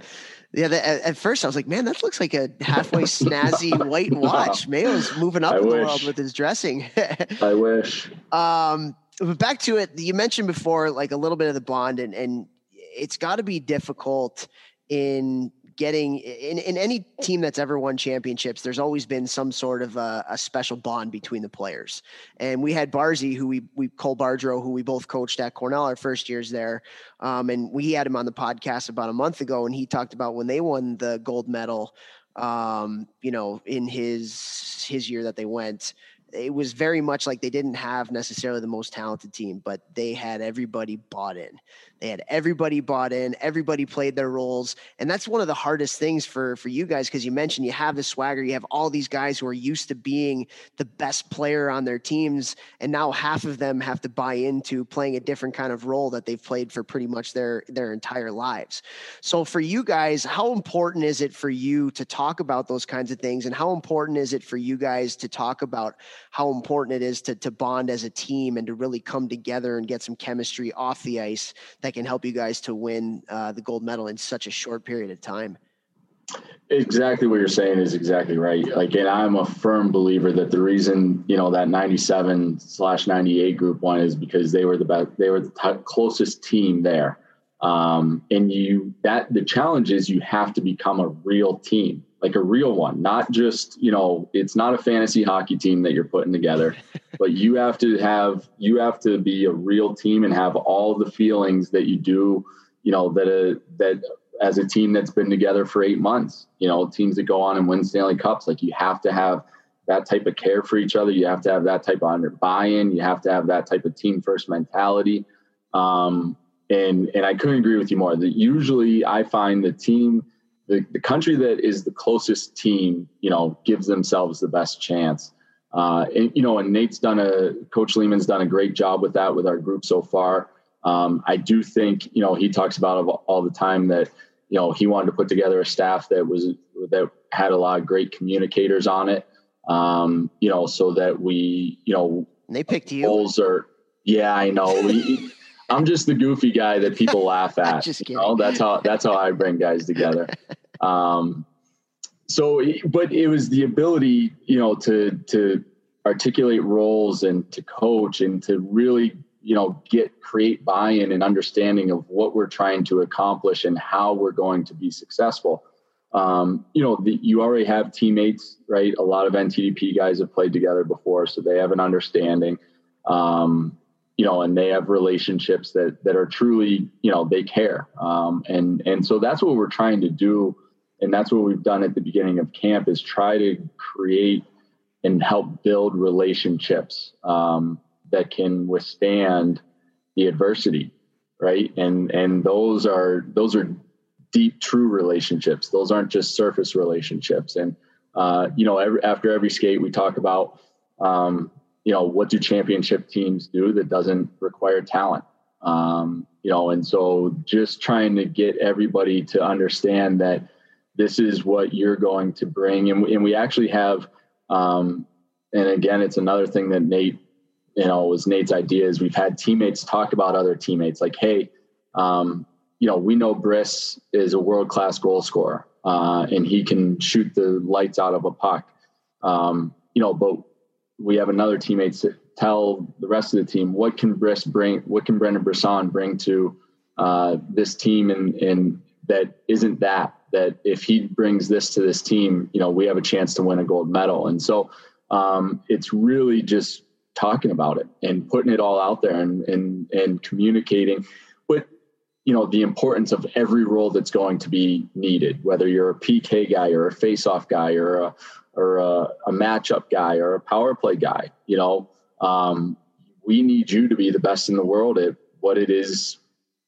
S1: yeah, the, at, at, first I was like, man, that looks like a halfway snazzy *laughs* white watch. Mayo's moving up I in wish. the world with his dressing. *laughs*
S3: I wish.
S1: Um, but back to it, you mentioned before, like a little bit of the bond, and and it's got to be difficult in getting in, in any team that's ever won championships, there's always been some sort of a, a special bond between the players. And we had Barzy, who we, we Cole Bardreau, who we both coached at Cornell our first years there. Um, and we had him on the podcast about a month ago, and he talked about when they won the gold medal, um, you know, in his his year that they went it was very much like they didn't have necessarily the most talented team, but they had everybody bought in. They had everybody bought in, everybody played their roles. And that's one of the hardest things for for you guys because you mentioned you have the swagger, you have all these guys who are used to being the best player on their teams and now half of them have to buy into playing a different kind of role that they've played for pretty much their their entire lives. So for you guys, how important is it for you to talk about those kinds of things and how important is it for you guys to talk about how important it is to to bond as a team and to really come together and get some chemistry off the ice that can help you guys to win uh, the gold medal in such a short period of time.
S3: Exactly what you're saying is exactly right. Like, and I'm a firm believer that the reason you know that 97 slash 98 group won is because they were the best, they were the t- closest team there. Um, and you that the challenge is you have to become a real team like a real one, not just, you know, it's not a fantasy hockey team that you're putting together, *laughs* but you have to have, you have to be a real team and have all the feelings that you do, you know, that, a, that as a team that's been together for eight months, you know, teams that go on and win Stanley Cups, like you have to have that type of care for each other. You have to have that type of under buy-in. You have to have that type of team first mentality. Um, and, and I couldn't agree with you more that usually I find the team, the, the country that is the closest team, you know, gives themselves the best chance. Uh, and, you know, and Nate's done a, Coach Leaman's done a great job with that with our group so far. Um, I do think, you know, he talks about all the time that, you know, he wanted to put together a staff that was, that had a lot of great communicators on it. Um, you know, so that we, you know,
S1: and they picked you.
S3: Goals are, yeah, I know. We, I'm just the goofy guy that people *laughs* laugh at.
S1: just kidding.
S3: You know? That's how that's how I bring guys together. *laughs* Um, so, but it was the ability, you know, to to articulate roles and to coach and to really, you know, get create buy-in and understanding of what we're trying to accomplish and how we're going to be successful. Um, you know, the, you already have teammates, right? A lot of NTDP guys have played together before, so they have an understanding. Um, you know, and they have relationships that that are truly, you know, they care. Um, and and so that's what we're trying to do, and that's what we've done at the beginning of camp is try to create and help build relationships um, that can withstand the adversity, right? And and those are those are deep, true relationships. Those aren't just surface relationships. And uh, you know, every, after every skate, we talk about um, you know, what do championship teams do that doesn't require talent? Um, you know, and so just trying to get everybody to understand that this is what you're going to bring. And, and we actually have, um, and again, it's another thing that Nate, you know, was Nate's idea is we've had teammates talk about other teammates like, Hey, um, you know, we know Briss is a world-class goal scorer, uh, and he can shoot the lights out of a puck. Um, you know, but we have another teammate to tell the rest of the team what can Briss bring, what can Brendan Brisson bring to uh, this team, and and that isn't that that if he brings this to this team, you know, we have a chance to win a gold medal. And so um, it's really just talking about it and putting it all out there and and and communicating. with you know the importance of every role that's going to be needed, whether you're a PK guy or a face-off guy or a or a, a matchup guy or a power play guy. You know, um, we need you to be the best in the world at what it is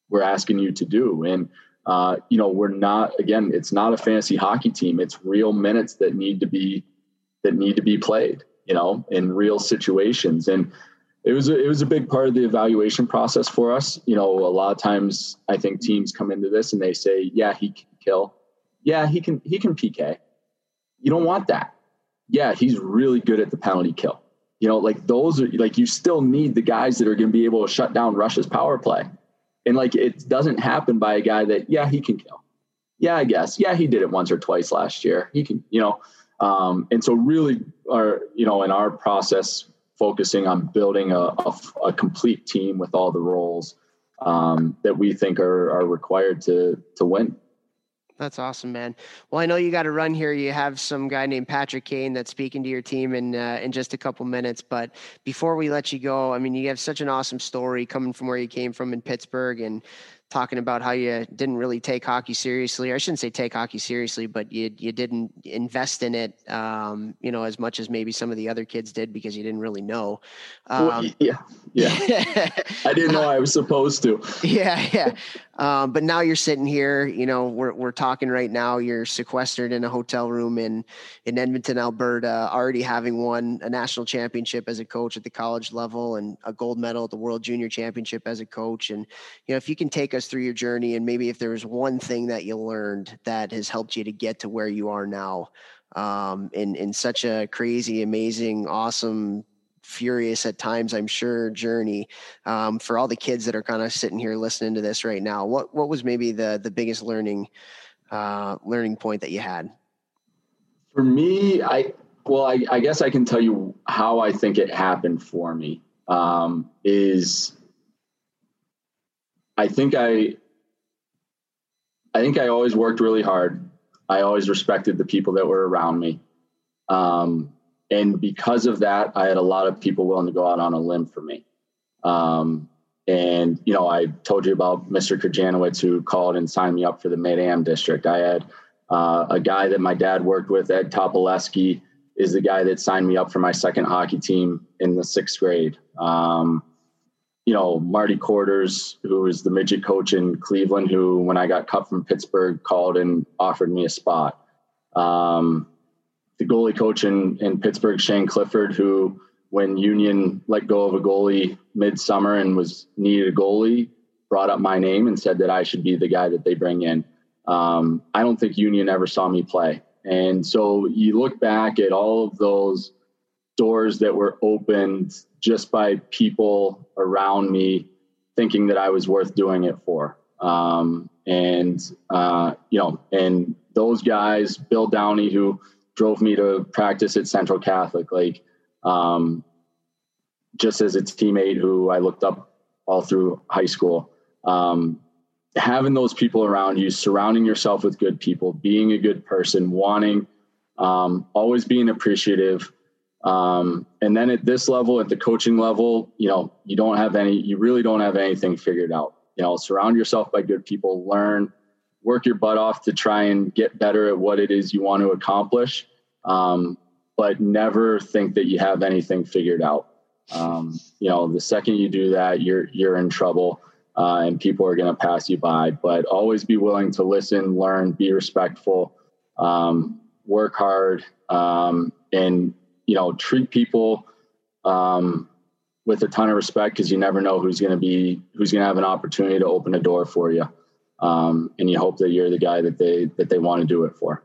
S3: we're asking you to do. And uh, you know, we're not again, it's not a fantasy hockey team. It's real minutes that need to be that need to be played. You know, in real situations and. It was a, it was a big part of the evaluation process for us. You know, a lot of times I think teams come into this and they say, "Yeah, he can kill. Yeah, he can he can PK." You don't want that yeah, he's really good at the penalty kill. You know, like those are like you still need the guys that are going to be able to shut down Russia's power play. And like it doesn't happen by a guy that, yeah, he can kill. Yeah, I guess. Yeah, he did it once or twice last year. He can, you know. Um, and so really our, you know, in our process, focusing on building a, a, a complete team with all the roles um, that we think are, are required to to win.
S1: That's awesome, man. Well, I know you got to run here. You have some guy named Patrick Kane that's speaking to your team in uh, in just a couple minutes. But before we let you go, I mean, you have such an awesome story coming from where you came from in Pittsburgh, and talking about how you didn't really take hockey seriously. I shouldn't say take hockey seriously, but you you didn't invest in it, um, you know, as much as maybe some of the other kids did because you didn't really know.
S3: Um, well, yeah, yeah. *laughs* I didn't know I was supposed to.
S1: Yeah, yeah. *laughs* Um, but now you're sitting here, you know, we're, we're talking right now, you're sequestered in a hotel room in, in Edmonton, Alberta, already having won a national championship as a coach at the college level and a gold medal at the world junior championship as a coach. And, you know, if you can take us through your journey and maybe if there was one thing that you learned that has helped you to get to where you are now, um, in, in such a crazy, amazing, awesome, furious at times, I'm sure, journey um, for all the kids that are kind of sitting here listening to this right now. What what was maybe the the biggest learning uh, learning point that you had?
S3: For me, I well, I, I guess I can tell you how I think it happened for me. Um, is I think I I think I always worked really hard. I always respected the people that were around me. Um, and because of that, I had a lot of people willing to go out on a limb for me. Um, and you know, I told you about Mr. Krajanowitz who called and signed me up for the Mid Am district. I had uh, a guy that my dad worked with, Ed Topoleski, is the guy that signed me up for my second hockey team in the sixth grade. Um, you know, Marty Quarters, who was the midget coach in Cleveland, who, when I got cut from Pittsburgh, called and offered me a spot. Um, the goalie coach in, in Pittsburgh, Shane Clifford, who when Union let go of a goalie midsummer and was needed a goalie, brought up my name and said that I should be the guy that they bring in. Um, I don't think Union ever saw me play. And so you look back at all of those doors that were opened just by people around me thinking that I was worth doing it for. Um, and, uh, you know, and those guys, Bill Downey, who drove me to practice at Central Catholic, like um, just as a teammate who I looked up all through high school. Um, having those people around you, surrounding yourself with good people, being a good person, wanting, um, always being appreciative. Um, and then at this level, at the coaching level, you know, you don't have any, you really don't have anything figured out. You know, surround yourself by good people, learn, work your butt off to try and get better at what it is you want to accomplish. Um, but never think that you have anything figured out. Um, you know, the second you do that, you're you're in trouble, uh, and people are going to pass you by. But always be willing to listen, learn, be respectful, um, work hard, um, and you know, treat people um, with a ton of respect because you never know who's going to be who's going to have an opportunity to open a door for you um, and you hope that you're the guy that they that they want to do it for.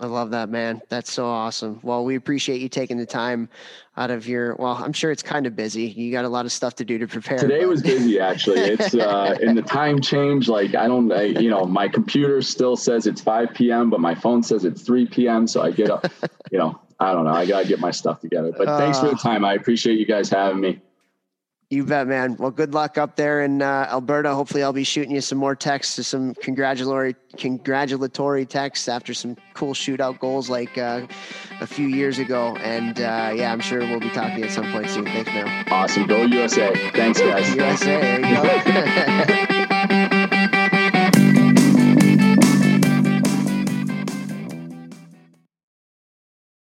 S1: I love that, man. That's so awesome. Well, we appreciate you taking the time out of your. Well, I'm sure it's kind of busy. You got a lot of stuff to do to prepare.
S3: Today but. was busy, actually. It's uh, *laughs* in the time change. Like I don't, I, you know, my computer still says it's 5 p.m., but my phone says it's 3 p.m. So I get up. you know, I don't know. I gotta get my stuff together. But thanks for the uh. time. I appreciate you guys having me.
S1: You bet, man. Well, good luck up there in uh, Alberta. Hopefully, I'll be shooting you some more texts, some congratulatory congratulatory texts after some cool shootout goals like uh, a few years ago. And uh, yeah, I'm sure we'll be talking at some point soon. Thanks, man.
S3: Awesome. Go USA. Thanks, guys.
S1: USA. There you go. *laughs* *laughs*